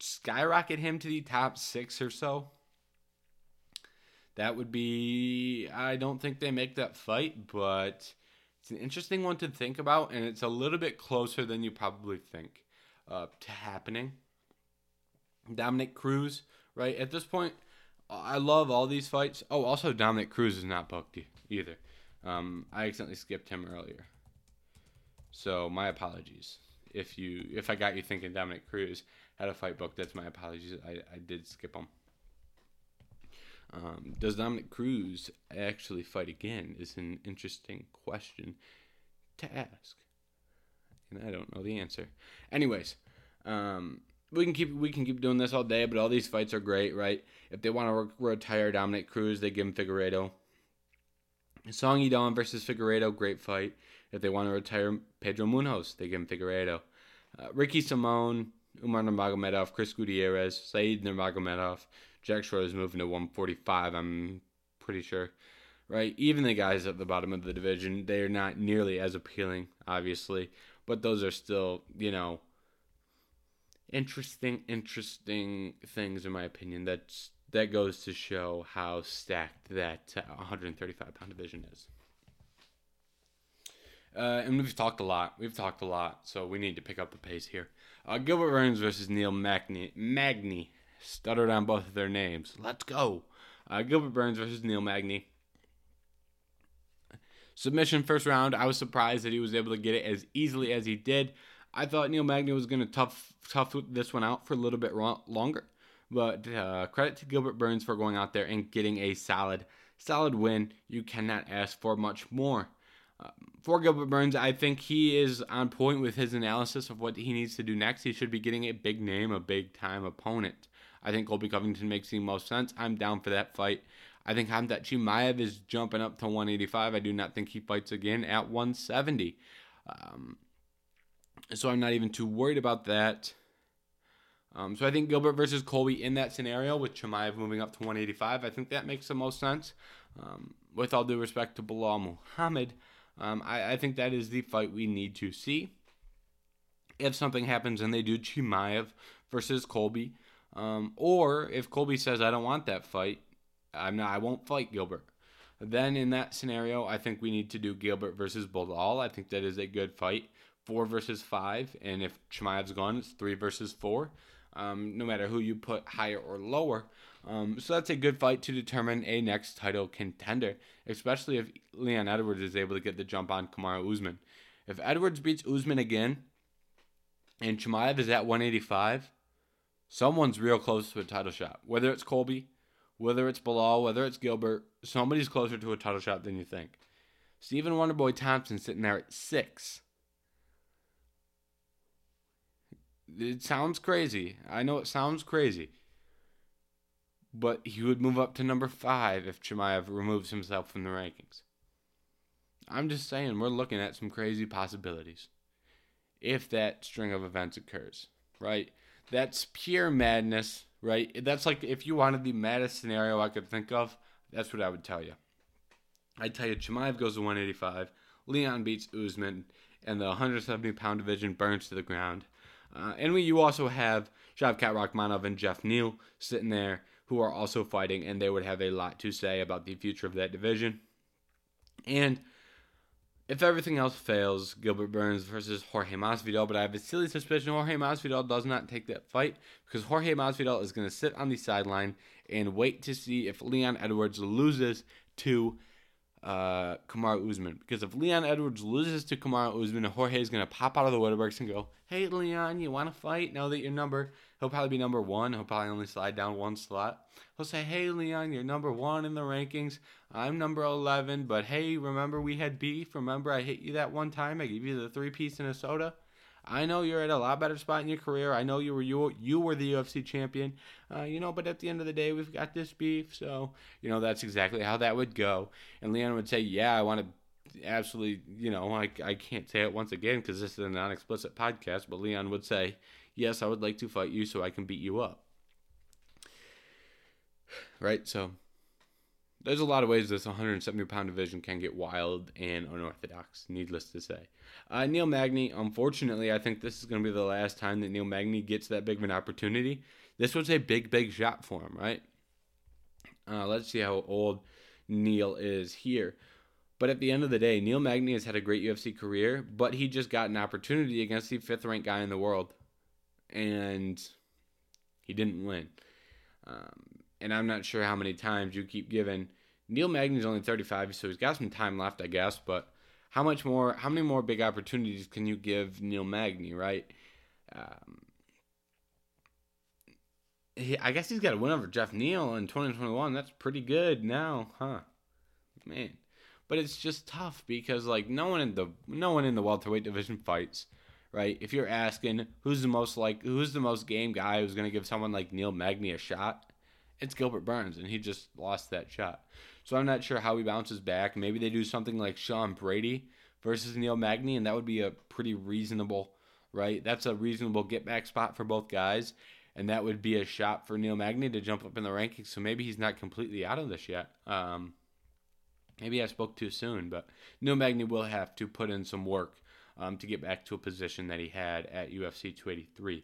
skyrocket him to the top six or so. That would be. I don't think they make that fight, but it's an interesting one to think about, and it's a little bit closer than you probably think uh, to happening. Dominic Cruz, right? At this point, I love all these fights. Oh, also, Dominic Cruz is not booked either. Um, I accidentally skipped him earlier. So, my apologies. If you if I got you thinking Dominic Cruz had a fight booked, that's my apologies. I, I did skip him. Um, does Dominic Cruz actually fight again? Is an interesting question to ask, and I don't know the answer. Anyways, um, we can keep we can keep doing this all day, but all these fights are great, right? If they want to retire Dominic Cruz, they give him Figueiredo. Song Yadong versus Figueiredo, great fight. If they want to retire Pedro Munhoz, they give him Figueiredo. Uh, Ricky Simón, Umar Nurmagomedov, Chris Gutierrez, Said Nurmagomedov, Jack Shore is moving to 145, I'm pretty sure. Right? Even the guys at the bottom of the division, they're not nearly as appealing, obviously. But those are still, you know, interesting, interesting things in my opinion. That's that goes to show how stacked that 135 pound division is. Uh, and we've talked a lot. We've talked a lot, so we need to pick up the pace here. Uh, Gilbert Burns versus Neil Magny. Magny stuttered on both of their names. Let's go. Uh, Gilbert Burns versus Neil Magny. Submission first round. I was surprised that he was able to get it as easily as he did. I thought Neil Magny was going to tough tough this one out for a little bit longer, but uh, credit to Gilbert Burns for going out there and getting a solid solid win. You cannot ask for much more. Uh, for Gilbert Burns, I think he is on point with his analysis of what he needs to do next. He should be getting a big name, a big time opponent. I think Colby Covington makes the most sense. I'm down for that fight. I think Khamzat Chimaev is jumping up to 185. I do not think he fights again at 170. Um, so I'm not even too worried about that. Um, so I think Gilbert versus Colby in that scenario with Chimaev moving up to 185, I think that makes the most sense. Um, with all due respect to Belal Muhammad, um, I, I, think that is the fight we need to see. If something happens and they do Chimaev versus Colby, um, or if Colby says I don't want that fight, I'm not. I won't fight Gilbert. Then in that scenario, I think we need to do Gilbert versus Belal. I think that is a good fight, four versus five, and if Chimaev's gone, it's three versus four. Um, no matter who you put higher or lower. Um, so that's a good fight to determine a next title contender, especially if Leon Edwards is able to get the jump on Kamaru Usman. If Edwards beats Usman again, and Chimaev is at 185, someone's real close to a title shot. Whether it's Colby, whether it's Belal, whether it's Gilbert, somebody's closer to a title shot than you think. Stephen Wonderboy Thompson sitting there at six. It sounds crazy. I know it sounds crazy. But he would move up to number five if Chimaev removes himself from the rankings. I'm just saying, we're looking at some crazy possibilities if that string of events occurs, right? That's pure madness, right? That's like if you wanted the maddest scenario I could think of, that's what I would tell you. I'd tell you Chimaev goes to 185, Leon beats Usman, and the 170 pound division burns to the ground. Uh, and we, you also have Shavkat Rakhmonov and Jeff Neal sitting there who are also fighting, and they would have a lot to say about the future of that division. And if everything else fails, Gilbert Burns versus Jorge Masvidal, but I have a silly suspicion Jorge Masvidal does not take that fight because Jorge Masvidal is going to sit on the sideline and wait to see if Leon Edwards loses to uh, Kamaru Usman. Because if Leon Edwards loses to Kamaru Usman, Jorge is going to pop out of the woodworks and go, "Hey, Leon, you want to fight? Now that you're number, he'll probably be number one. He'll probably only slide down one slot. He'll say, "Hey, Leon, you're number one in the rankings. I'm number eleven, but hey, remember we had beef? Remember I hit you that one time? I gave you the three piece in a soda." I know you're at a lot better spot in your career. I know you were you you were the UFC champion, uh, you know. But at the end of the day, we've got this beef, so you know that's exactly how that would go. And Leon would say, "Yeah, I want to absolutely, you know, I I can't say it once again because this is a non-explicit podcast." But Leon would say, "Yes, I would like to fight you so I can beat you up." Right, so there's a lot of ways this 170 pound division can get wild and unorthodox, needless to say. Uh, Neil Magny, unfortunately, I think this is going to be the last time that Neil Magny gets that big of an opportunity. This was a big, big shot for him, right? Uh, let's see how old Neil is here. But at the end of the day, Neil Magny has had a great UFC career, but he just got an opportunity against the fifth ranked guy in the world. And he didn't win. Um, and I'm not sure how many times you keep giving. Neil Magny's only 35, so he's got some time left, I guess. But how much more? How many more big opportunities can you give Neil Magny, right? Um, he, I guess he's got a win over Jeff Neal in 2021. That's pretty good now, huh? Man, but it's just tough because like no one in the no one in the welterweight division fights, right? If you're asking who's the most like who's the most game guy who's gonna give someone like Neil Magny a shot, it's Gilbert Burns, and he just lost that shot. So I'm not sure how he bounces back. Maybe they do something like Sean Brady versus Neil Magny, and that would be a pretty reasonable, right? That's a reasonable get back spot for both guys and that would be a shot for Neil Magny to jump up in the rankings. So maybe he's not completely out of this yet. Um, maybe I spoke too soon, but Neil Magny will have to put in some work um, to get back to a position that he had at UFC 283.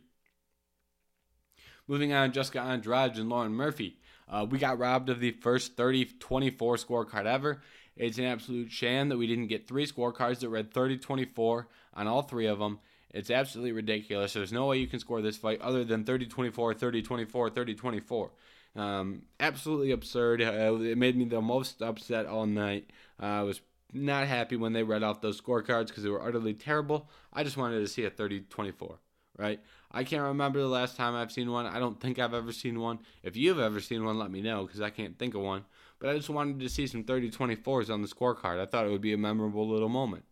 Moving on, Jessica Andrade and Lauren Murphy. Uh, we got robbed of the first 30 24 scorecard ever. It's an absolute shame that we didn't get three scorecards that read 30 24 on all three of them. It's absolutely ridiculous. There's no way you can score this fight other than 30 24, 30 24, 30 24. Um, absolutely absurd. Uh, it made me the most upset all night. Uh, I was not happy when they read off those scorecards because they were utterly terrible. I just wanted to see a 30 24, right? I can't remember the last time I've seen one. I don't think I've ever seen one. If you've ever seen one, let me know because I can't think of one. But I just wanted to see some 30 24s on the scorecard. I thought it would be a memorable little moment.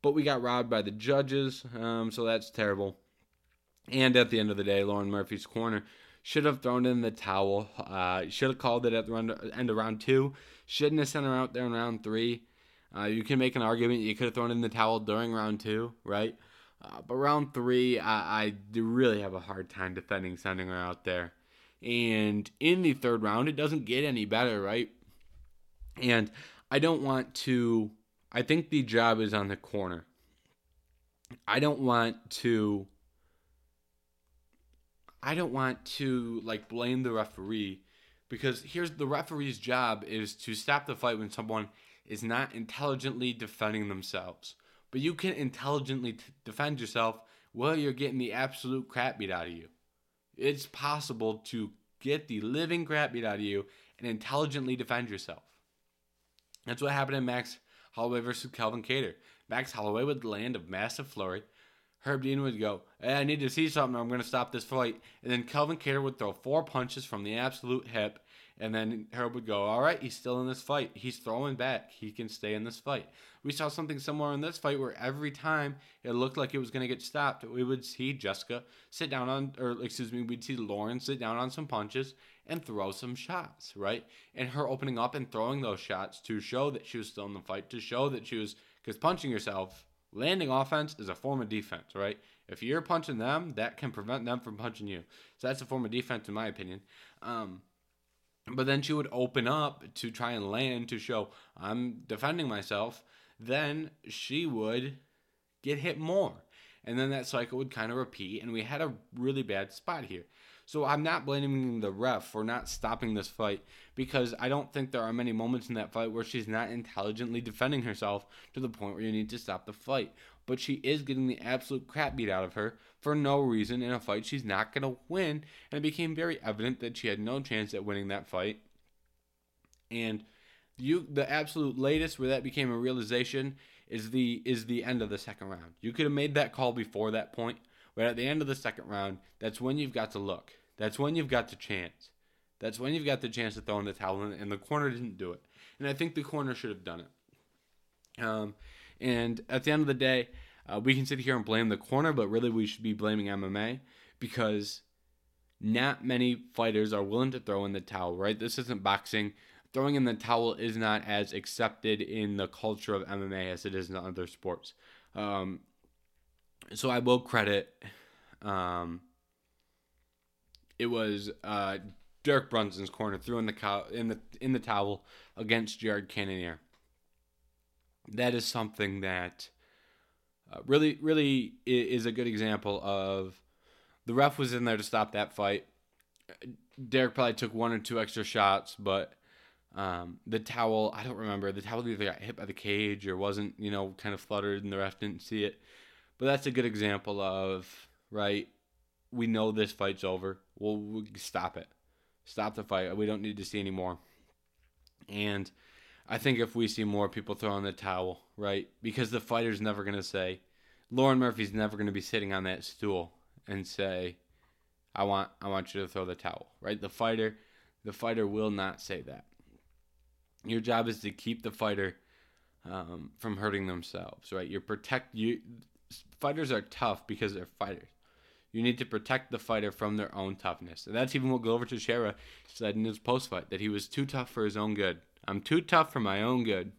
But we got robbed by the judges, um, so that's terrible. And at the end of the day, Lauren Murphy's corner should have thrown in the towel. Uh, should have called it at the end of round two. Shouldn't have sent her out there in round three. Uh, you can make an argument you could have thrown in the towel during round two, right? Uh, but round three, I, I really have a hard time defending sending her out there. And in the third round, it doesn't get any better, right? And I don't want to I think the job is on the corner. I don't want to I don't want to like blame the referee because here's the referee's job is to stop the fight when someone is not intelligently defending themselves. But you can intelligently t- defend yourself while you're getting the absolute crap beat out of you. It's possible to get the living crap beat out of you and intelligently defend yourself. That's what happened in Max Holloway versus Calvin Kattar. Max Holloway would land a massive flurry. Herb Dean would go, hey, I need to see something. I'm going to stop this fight. And then Calvin Kattar would throw four punches from the absolute hip. And then Herb would go, all right, he's still in this fight. He's throwing back. He can stay in this fight. We saw something similar in this fight where every time it looked like it was going to get stopped, we would see Jessica sit down on, or excuse me, we'd see Lauren sit down on some punches and throw some shots, right? And her opening up and throwing those shots to show that she was still in the fight, to show that she was, because punching yourself, landing offense is a form of defense, right? If you're punching them, that can prevent them from punching you. So that's a form of defense, in my opinion. Um, but then she would open up to try and land to show I'm defending myself. Then she would get hit more. And then that cycle would kind of repeat. And we had a really bad spot here. So I'm not blaming the ref for not stopping this fight because I don't think there are many moments in that fight where she's not intelligently defending herself to the point where you need to stop the fight. But she is getting the absolute crap beat out of her for no reason in a fight she's not going to win. And it became very evident that she had no chance at winning that fight. And you the absolute latest where that became a realization is the is the end of the second round. You could have made that call before that point, but at the end of the second round, that's when you've got to look. That's when you've got the chance. That's when you've got the chance to throw in the towel, and the corner didn't do it. And I think the corner should have done it. Um, and at the end of the day, uh, we can sit here and blame the corner, but really we should be blaming MMA because not many fighters are willing to throw in the towel, right? This isn't boxing. Throwing in the towel is not as accepted in the culture of MMA as it is in other sports. Um, so I will credit. Um, it was uh, Derek Brunson's corner threw in the cow- in the in the towel against Jared Cannonier. That is something that uh, really really is a good example of the ref was in there to stop that fight. Derek probably took one or two extra shots, but um, the towel, I don't remember. The towel either got hit by the cage or wasn't, you know, kind of fluttered and the ref didn't see it. But that's a good example of, right, we know this fight's over. We'll, we'll stop it. Stop the fight. We don't need to see anymore. And I think if we see more people throwing the towel, right, because the fighter's never going to say, Lauren Murphy's never going to be sitting on that stool and say, I want I want you to throw the towel, right? The fighter the fighter will not say that. Your job is to keep the fighter um, from hurting themselves, right? You protect you. Fighters are tough because they're fighters. You need to protect the fighter from their own toughness, and that's even what Glover Teixeira said in his post fight that he was too tough for his own good. I'm too tough for my own good,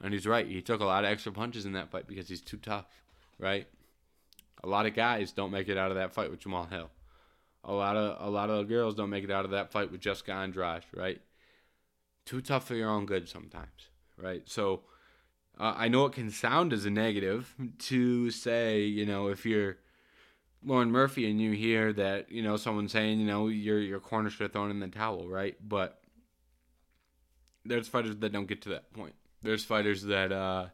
and he's right. He took a lot of extra punches in that fight because he's too tough, right? A lot of guys don't make it out of that fight with Jamahal Hill. A lot of a lot of girls don't make it out of that fight with Jessica Andrade, right? Too tough for your own good sometimes, right? So uh, I know it can sound as a negative to say, you know, if you're Lauren Murphy and you hear that, you know, someone saying, you know, your your corner should have thrown in the towel, right? But there's fighters that don't get to that point. There's fighters that uh,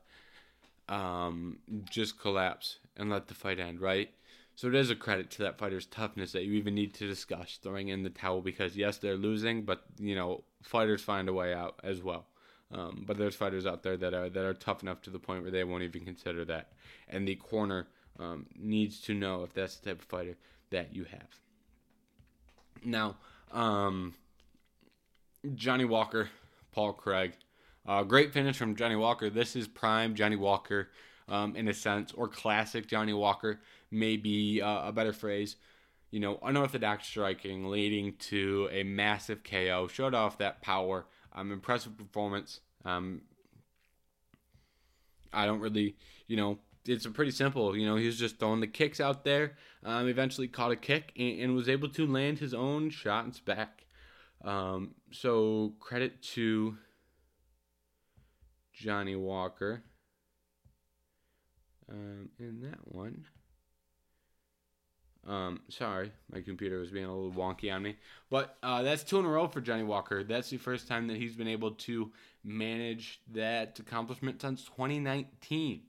um, just collapse and let the fight end, right? So it is a credit to that fighter's toughness that you even need to discuss throwing in the towel because yes, they're losing, but you know fighters find a way out as well. Um, but there's fighters out there that are that are tough enough to the point where they won't even consider that, and the corner um, needs to know if that's the type of fighter that you have. Now, um, Johnny Walker, Paul Craig, uh, great finish from Johnny Walker. This is prime Johnny Walker um, in a sense, or classic Johnny Walker may be uh, a better phrase. You know, unorthodox striking leading to a massive KO. Showed off that power. Um, impressive performance. Um, I don't really, you know, it's pretty simple. You know, he was just throwing the kicks out there. Um, eventually caught a kick and, and, was able to land his own shots back. Um, so credit to Johnny Walker um, in that one. Um, sorry, my computer was being a little wonky on me. But uh, that's two in a row for Johnny Walker. That's the first time that he's been able to manage that accomplishment since 2019,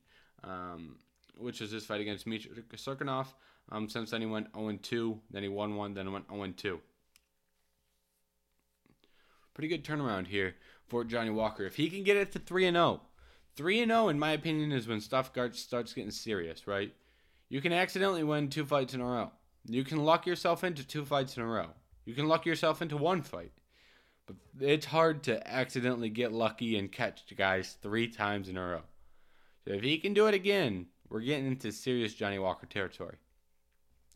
um, which was his fight against Mitya Cirkunov. Um, since then, he went 0 2, then he won one, then went 0 2. Pretty good turnaround here for Johnny Walker. If he can get it to 3 0, 3 and 0 in my opinion is when stuff starts getting serious, right? You can accidentally win two fights in a row. You can luck yourself into two fights in a row. You can luck yourself into one fight. But it's hard to accidentally get lucky and catch guys 3 times in a row. So if he can do it again, we're getting into serious Johnny Walker territory.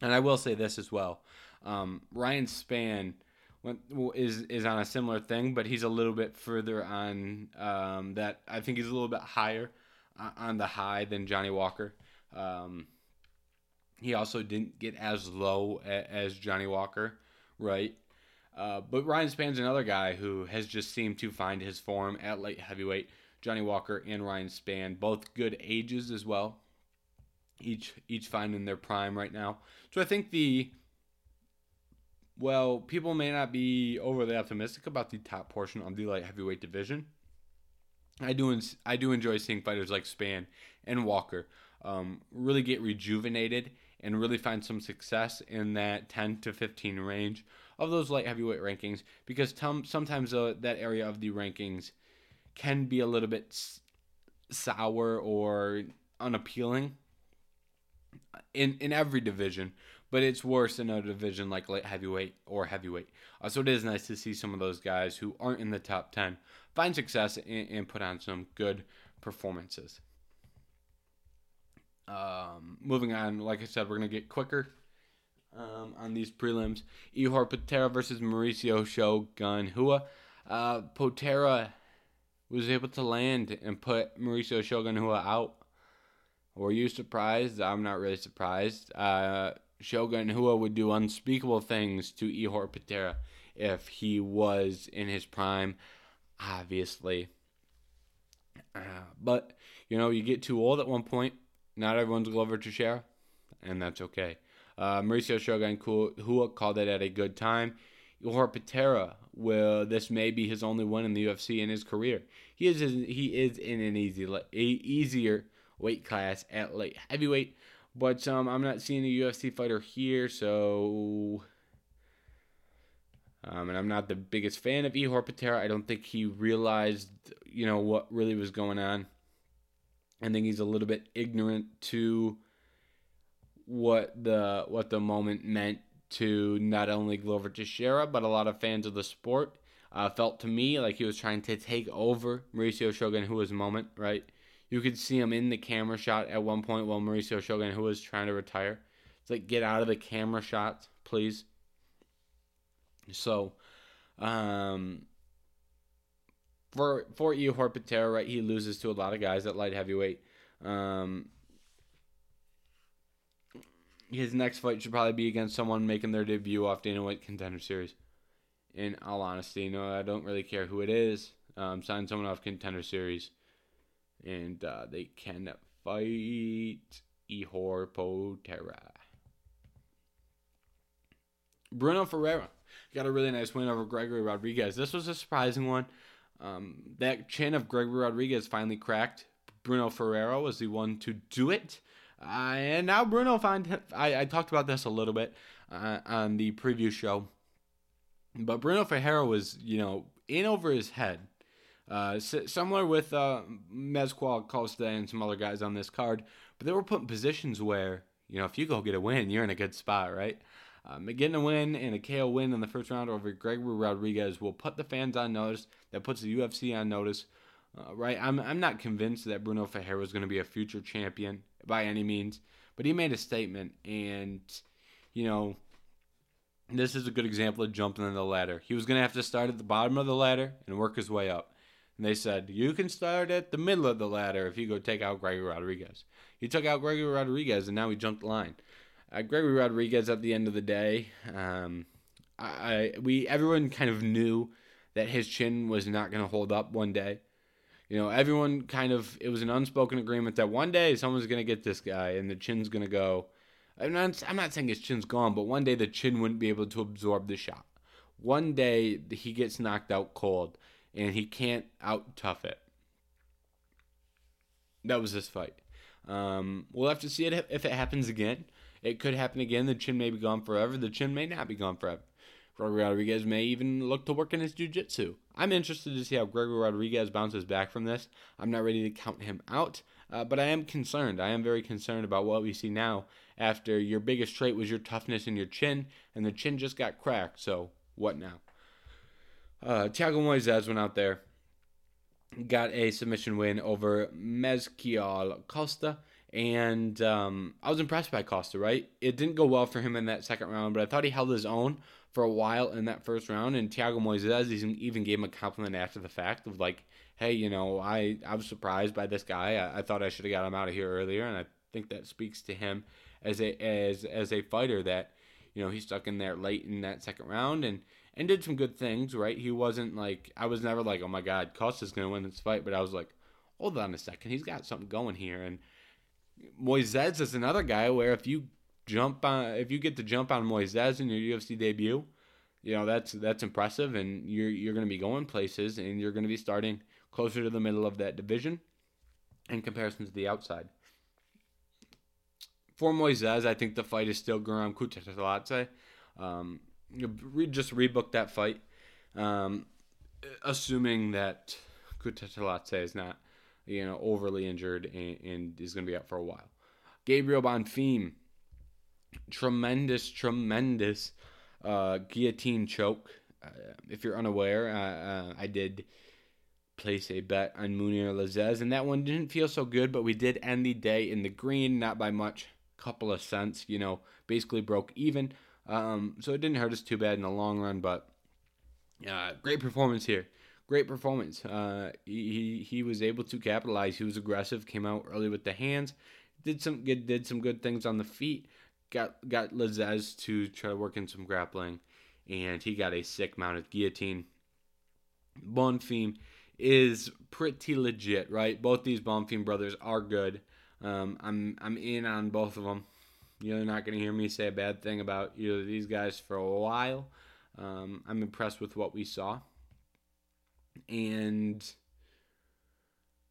And I will say this as well. Um, Ryan Spann is is on a similar thing, but he's a little bit further on um, that. I think he's a little bit higher uh, on the high than Johnny Walker. Um, he also didn't get as low a, as Johnny Walker, right? Uh, but Ryan Spann's another guy who has just seemed to find his form at light heavyweight. Johnny Walker and Ryan Spann, both good ages as well. Each each finding their prime right now. So I think the well, people may not be overly optimistic about the top portion of the light heavyweight division. I do I do enjoy seeing fighters like Spann and Walker um, really get rejuvenated and really find some success in that 10 to 15 range of those light heavyweight rankings because t- sometimes uh, that area of the rankings can be a little bit s- sour or unappealing in in every division but it's worse in a division like light heavyweight or heavyweight. Uh, so it is nice to see some of those guys who aren't in the top 10 find success and, and put on some good performances. Um, moving on, like I said, we're going to get quicker um, on these prelims. Ihor Potieria versus Mauricio Shogun Rua. Uh, Potieria was able to land and put Mauricio Shogun Rua out. Were you surprised? I'm not really surprised. Uh, Shogun Rua would do unspeakable things to Ihor Potieria if he was in his prime, obviously. Uh, but, you know, you get too old at one point. Not everyone's Glover Teixeira, and that's okay. Uh, Mauricio Shogun Rua called it at a good time. Ihor Potieria will this may be his only win in the UFC in his career. He is he is in an easy easier weight class at light heavyweight, but um, I'm not seeing a UFC fighter here, so um, and I'm not the biggest fan of Ihor Potieria. I don't think he realized you know what really was going on. I think he's a little bit ignorant to what the what the moment meant to not only Glover Teixeira but a lot of fans of the sport. Uh, felt to me like he was trying to take over Mauricio Shogun Rua's moment, right? You could see him in the camera shot at one point while Mauricio Shogun who was trying to retire. It's like get out of the camera shot, please. So, um, for for Ihor Potieria, right, he loses to a lot of guys at light heavyweight. Um, his next fight should probably be against someone making their debut off Dana White Contender Series. In all honesty, no, I don't really care who it is. Um, sign someone off Contender Series, and uh, they can fight Ihor Potieria. Bruno Ferreira got a really nice win over Gregory Rodrigues. This was a surprising one. Um, that chin of Gregory Rodrigues finally cracked. Bruno Ferreira was the one to do it. Uh, and now Bruno find I, I talked about this a little bit uh, on the preview show, but Bruno Ferreira was you know in over his head, uh, similar with uh, Melquizael Costa and some other guys on this card, but they were put in positions where you know if you go get a win, you're in a good spot, right? Um, getting a win and a KO win in the first round over Gregory Rodrigues will put the fans on notice. That puts the UFC on notice, uh, right? I'm I'm not convinced that Bruno Ferreira is going to be a future champion by any means, but he made a statement, and you know, this is a good example of jumping on the ladder. He was going to have to start at the bottom of the ladder and work his way up. And they said, you can start at the middle of the ladder if you go take out Gregory Rodrigues. He took out Gregory Rodrigues, and now he jumped the line. Uh, Gregory Rodrigues, at the end of the day, um, I, we everyone kind of knew that his chin was not going to hold up one day. You know, everyone kind of it was an unspoken agreement that one day someone's going to get this guy and the chin's going to go. I'm not, I'm not saying his chin's gone, but one day the chin wouldn't be able to absorb the shot. One day he gets knocked out cold and he can't out tough it. That was this fight. Um, we'll have to see it if it happens again. It could happen again. The chin may be gone forever. The chin may not be gone forever. Gregory Rodrigues may even look to work in his jiu-jitsu. I'm interested to see how Gregory Rodrigues bounces back from this. I'm not ready to count him out, uh, but I am concerned. I am very concerned about what we see now after your biggest trait was your toughness and your chin, and the chin just got cracked. So what now? Uh, Thiago Moises went out there, got a submission win over Melquizael Costa. And um, I was impressed by Costa, right? It didn't go well for him in that second round, but I thought he held his own for a while in that first round. And Thiago Moises even gave him a compliment after the fact of like, hey, you know, I, I was surprised by this guy. I, I thought I should have got him out of here earlier. And I think that speaks to him as a as as a fighter that, you know, he stuck in there late in that second round and and did some good things, right? He wasn't like I was never like, oh my God, Costa's gonna win this fight, but I was like, hold on a second, he's got something going here, and Moises is another guy where if you jump on, if you get to jump on Moises in your UFC debut, you know that's that's impressive, and you're you're going to be going places, and you're going to be starting closer to the middle of that division in comparison to the outside. For Moises, I think the fight is still Guram Kutateladze. Um, just rebook that fight, um, assuming that Kutateladze is not you know, overly injured and, and is going to be out for a while. Gabriel Bonfim, tremendous, tremendous uh, guillotine choke. Uh, if you're unaware, uh, uh I did place a bet on Munir Lazzez, and that one didn't feel so good, but we did end the day in the green, not by much, couple of cents, you know, basically broke even. Um, so it didn't hurt us too bad in the long run, but uh, great performance here great performance. Uh, he he was able to capitalize. He was aggressive. Came out early with the hands. Did some good did some good things on the feet. Got got Lazzez to try to work in some grappling, and he got a sick mounted guillotine. Bonfim is pretty legit, right? Both these Bonfim brothers are good. Um, I'm I'm in on both of them. You're not going to hear me say a bad thing about either of these guys for a while. Um, I'm impressed with what we saw. And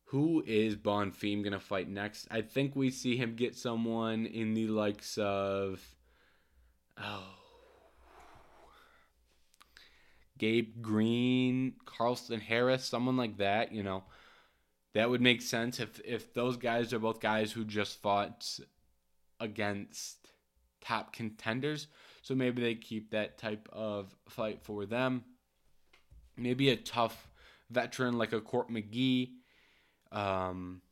who is Bonfim to fight next? I think we see him get someone in the likes of. Oh. Gabe Green, Carlston Harris, someone like that, you know. That would make sense if if those guys are both guys who just fought against top contenders. So maybe they keep that type of fight for them. Maybe a tough veteran like a Court McGee. Um,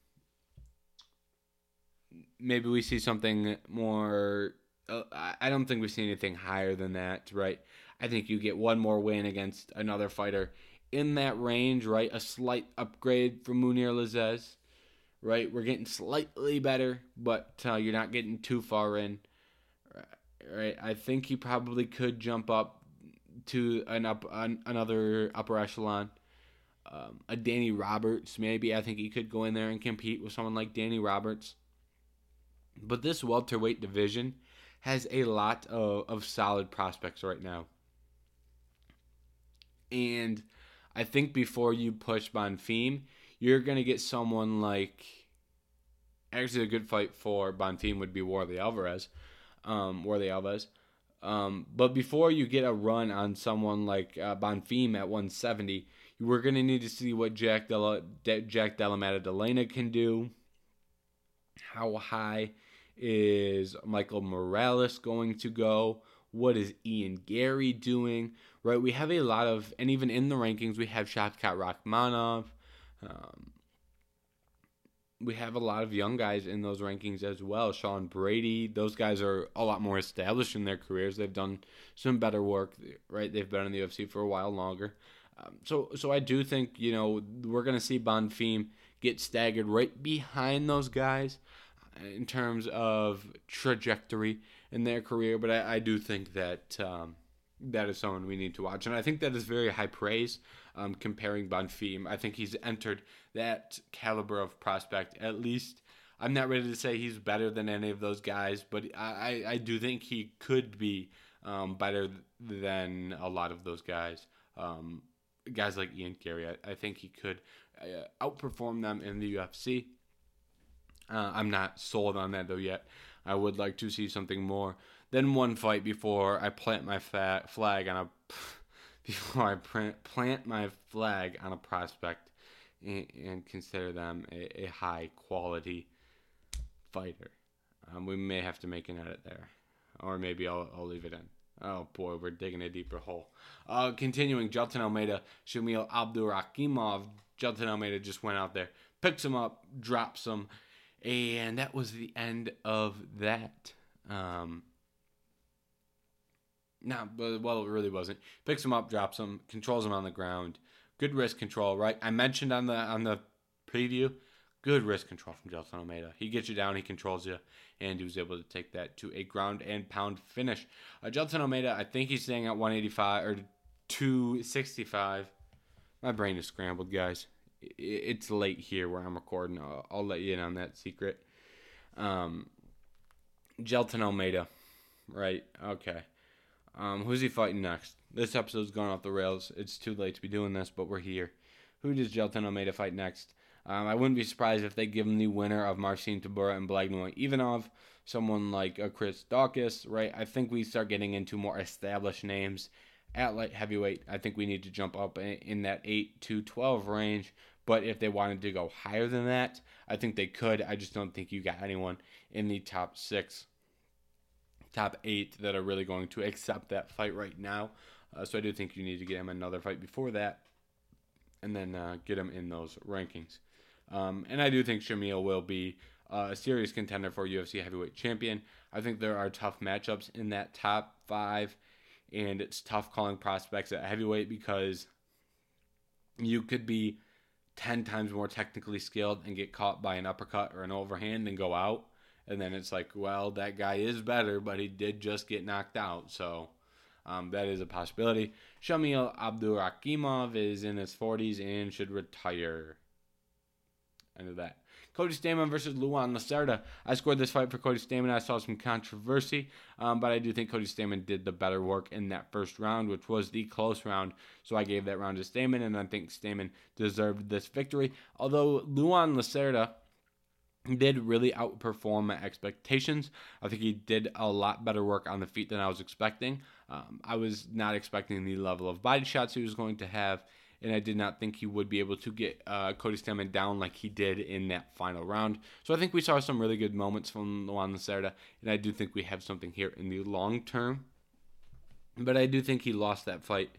maybe we see something more. Uh, I don't think we see anything higher than that, right? I think you get one more win against another fighter in that range, right? A slight upgrade from Munir Lazzez right? We're getting slightly better, but uh, you're not getting too far in, right? I think he probably could jump up to an up an, another upper echelon. Um, a Danny Roberts, maybe. I think he could go in there and compete with someone like Danny Roberts. But this welterweight division has a lot of, of solid prospects right now. And I think before you push Bonfim, you're going to get someone like. Actually, a good fight for Bonfim would be Warley Alvarez. Um, Warlley Alvarez. Um, but before you get a run on someone like uh, Bonfim at 170, we're going to need to see what Jack Della, De- Jack Della Maddalena can do. How high is Michael Morales going to go? What is Ian Garry doing? Right, we have a lot of, and even in the rankings, we have Shavkat Rakhmonov. Um, we have a lot of young guys in those rankings as well. Sean Brady, those guys are a lot more established in their careers. They've done some better work, right? They've been in the UFC for a while longer. Um, so, so I do think you know we're gonna see Bonfim get staggered right behind those guys uh, in terms of trajectory in their career. But I, I do think that um, that is someone we need to watch, and I think that is very high praise um, comparing Bonfim. I think he's entered that caliber of prospect. At least I'm not ready to say he's better than any of those guys, but I, I do think he could be um, better than a lot of those guys. Guys like Ian Garry, I, I think he could uh, outperform them in the UFC. Uh, I'm not sold on that though yet. I would like to see something more than one fight before I plant my fat flag on a before I print, plant my flag on a prospect and, and consider them a, a, high quality fighter. Um, we may have to make an edit there, or maybe I'll, I'll leave it in. Oh boy, we're digging a deeper hole. Uh, continuing, Jailton Almeida, Shamil Abdurakhimov. Jailton Almeida just went out there, picks him up, drops him, and that was the end of that. Um, well, it really wasn't. Picks him up, drops him, controls him on the ground. Good wrist control, right? I mentioned on the on the preview, good wrist control from Jailton Almeida. He gets you down, he controls you, and he was able to take that to a ground and pound finish. Uh, Jailton Almeida, I think he's staying at 185 or 265. My brain is scrambled, guys. It's late here where I'm recording. I'll, I'll let you in on that secret. Um, Jailton Almeida, right? Okay. Um, who's he fighting next? This episode's gone off the rails. It's too late to be doing this, but we're here. Who does Jailton Almeida fight next? Um, I wouldn't be surprised if they give him the winner of Marcin Tybura and Blagoy Ivanov, someone like a Chris Daukaus, right? I think we start getting into more established names at light heavyweight. I think we need to jump up in that 8 to 12 range. But if they wanted to go higher than that, I think they could. I just don't think you got anyone in the top six top eight that are really going to accept that fight right now. Uh, so I do think you need to get him another fight before that, and then uh, get him in those rankings. Um, and I do think Shamil will be uh, a serious contender for UFC heavyweight champion. I think there are tough matchups in that top five, and it's tough calling prospects at heavyweight because you could be 10 times more technically skilled and get caught by an uppercut or an overhand and go out and then it's like, well, that guy is better, but he did just get knocked out, so um, that is a possibility. Shamil Abdurakhimov is in his 40s and should retire. End of that. Cody Stamann versus Luan Lacerda. I scored this fight for Cody Stamann. I saw some controversy, um, but I do think Cody Stamann did the better work in that first round, which was the close round. So I gave that round to Stamann, and I think Stamann deserved this victory. Although Luan Lacerda did really outperform my expectations. I think he did a lot better work on the feet than I was expecting. Um, I was not expecting the level of body shots he was going to have, and I did not think he would be able to get uh, Cody Stamann down like he did in that final round. So I think we saw some really good moments from Luan Lacerda, and I do think we have something here in the long term. But I do think he lost that fight.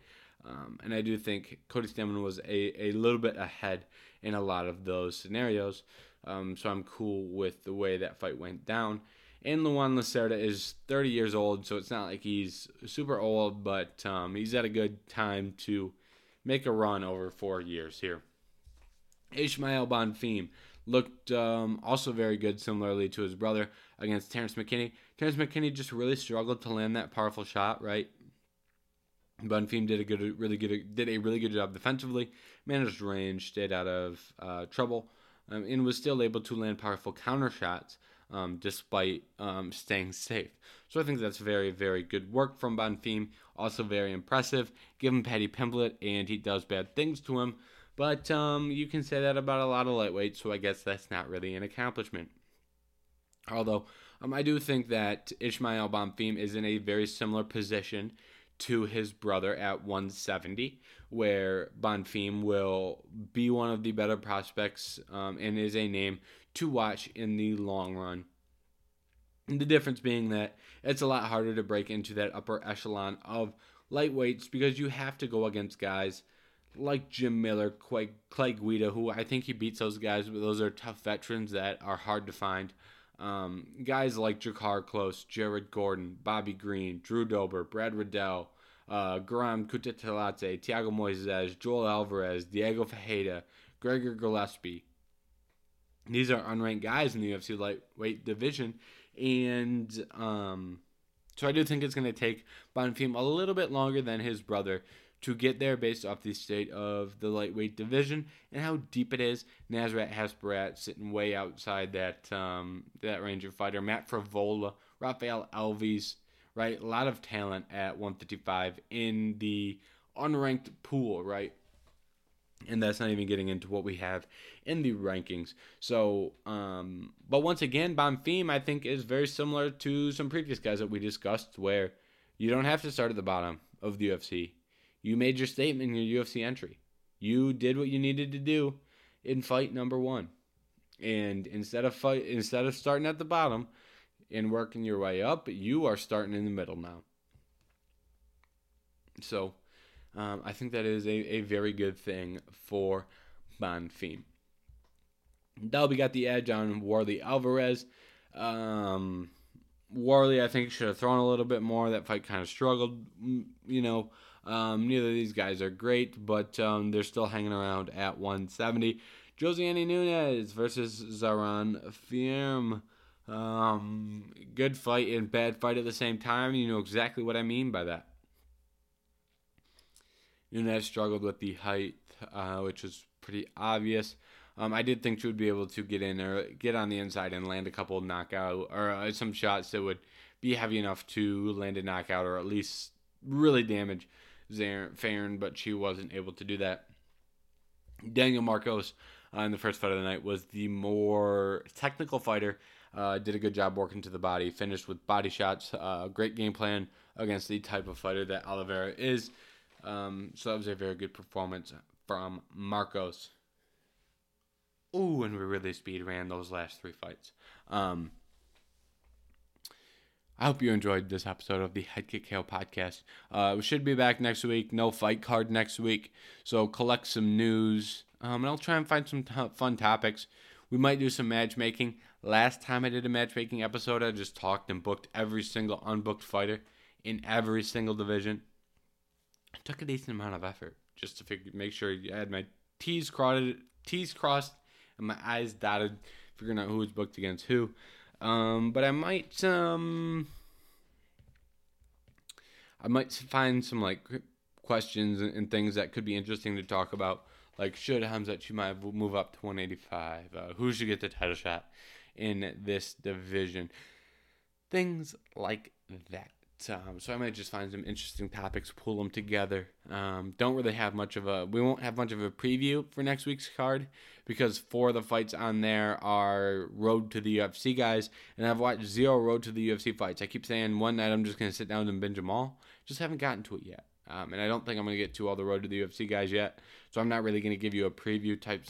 Um, and I do think Cody Stamann was a, a little bit ahead in a lot of those scenarios. Um, so I'm cool with the way that fight went down. And Luan Lacerda is 30 years old, so it's not like he's super old, but um, he's at a good time to make a run over four years here. Ishmael Bonfim looked um, also very good, similarly to his brother against Terrance McKinney. Terrance McKinney just really struggled to land that powerful shot, right? Bonfim did a good, really good, did a really good job defensively, managed range, stayed out of uh, trouble, um, and was still able to land powerful counter shots um, despite um, staying safe. So I think that's very, very good work from Bonfim. Also very impressive. Give him Paddy Pimblett, and he does bad things to him. But um, you can say that about a lot of lightweights, so I guess that's not really an accomplishment. Although um, I do think that Ishmael Bonfim is in a very similar position to his brother at 170, where Bonfim will be one of the better prospects um, and is a name to watch in the long run. And the difference being that it's a lot harder to break into that upper echelon of lightweights because you have to go against guys like Jim Miller, Clay, Guida, who I think he beats those guys, but those are tough veterans that are hard to find. Um, guys like JaKarr Close, Jared Gordon, Bobby Green, Drew Dober, Brad Riddell, uh, Guram Kutateladze, Thiago Moises, Joel Alvarez, Diego Ferreira, Gregor Gillespie. These are unranked guys in the UFC lightweight division, and um, so I do think it's going to take Bonfim a little bit longer than his brother to get there based off the state of the lightweight division and how deep it is. Nasrat Haqparast sitting way outside that um, that range of fighter. Matt Frevola, Rafael Alves, right? A lot of talent at 155 in the unranked pool, right? And that's not even getting into what we have in the rankings. So, um, but once again, Bonfim, I think, is very similar to some previous guys that we discussed, where you don't have to start at the bottom of the UFC you made your statement in your UFC entry. You did what you needed to do in fight number one. And instead of fight instead of starting at the bottom and working your way up, you are starting in the middle now. So um, I think that is a, a very good thing for Bonfim. Dalby got the edge on Warley Alvarez. Um, Warlley, I think, should have thrown a little bit more. That fight kind of struggled, you know. Um, neither of these guys are great, but um, they're still hanging around at 170. Josiane Nunes versus Zarah Fairn. Um, good fight and bad fight at the same time. You know exactly what I mean by that. Nunes struggled with the height, uh, which was pretty obvious. Um, I did think she would be able to get in or get on the inside and land a couple knockout or uh, some shots that would be heavy enough to land a knockout or at least really damage Fairn, but she wasn't able to do that. Daniel Marcos uh, in the first fight of the night was the more technical fighter. Uh, did a good job working to the body, finished with body shots. Uh, great game plan against the type of fighter that Oliveira is. Um, so that was a very good performance from Marcos. Ooh, and we really speed ran those last three fights. Um, I hope you enjoyed this episode of the Head Kick KO podcast. Uh, we should be back next week. No fight card next week. So collect some news. Um, and I'll try and find some t- fun topics. We might do some matchmaking. Last time I did a matchmaking episode, I just talked and booked every single unbooked fighter in every single division. It took a decent amount of effort just to figure, make sure I had my T's crossed, T's crossed and my I's dotted, figuring out who was booked against who. Um, but I might um, I might find some like questions and, things that could be interesting to talk about Like, should Khamzat Chimaev move up to 185? Uh, who should get the title shot in this division? Things like that. Um, so I might just find some interesting topics, pull them together. Um, don't really have much of a. We won't have much of a preview for next week's card because four of the fights on there are road to the UFC guys, and I've watched zero road to the UFC fights. I keep saying one night I'm just gonna sit down and binge them all. Just haven't gotten to it yet, um, and I don't think I'm gonna get to all the road to the UFC guys yet. So I'm not really gonna give you a preview type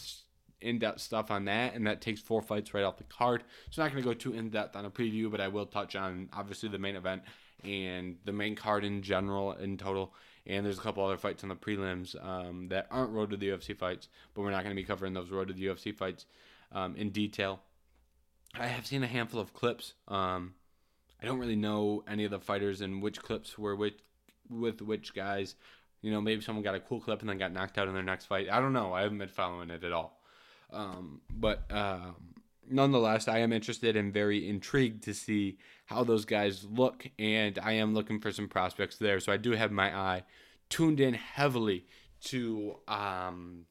in-depth stuff on that, and that takes four fights right off the card. So I'm not going to go too in-depth on a preview, but I will touch on obviously the main event and the main card in general in total. And there's a couple other fights on the prelims um, that aren't road to the UFC fights, but we're not going to be covering those road to the UFC fights um, in detail. I have seen a handful of clips. Um, I don't really know any of the fighters and which clips were with with which guys. You know, maybe someone got a cool clip and then got knocked out in their next fight. I don't know. I haven't been following it at all. Um, but um, nonetheless, I am interested and very intrigued to see how those guys look, and I am looking for some prospects there. So I do have my eye tuned in heavily to um,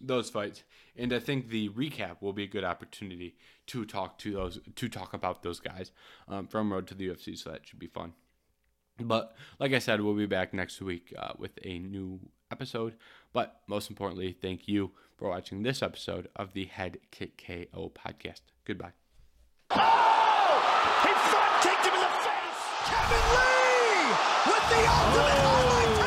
those fights, and I think the recap will be a good opportunity to talk to those to talk about those guys um, from Road to the UFC. So that should be fun. But like I said, we'll be back next week uh, with a new episode. But most importantly, thank you for watching this episode of the Head Kick KO podcast. Goodbye. Oh! He front kicked him in the face! Kevin Lee with the ultimate! Oh.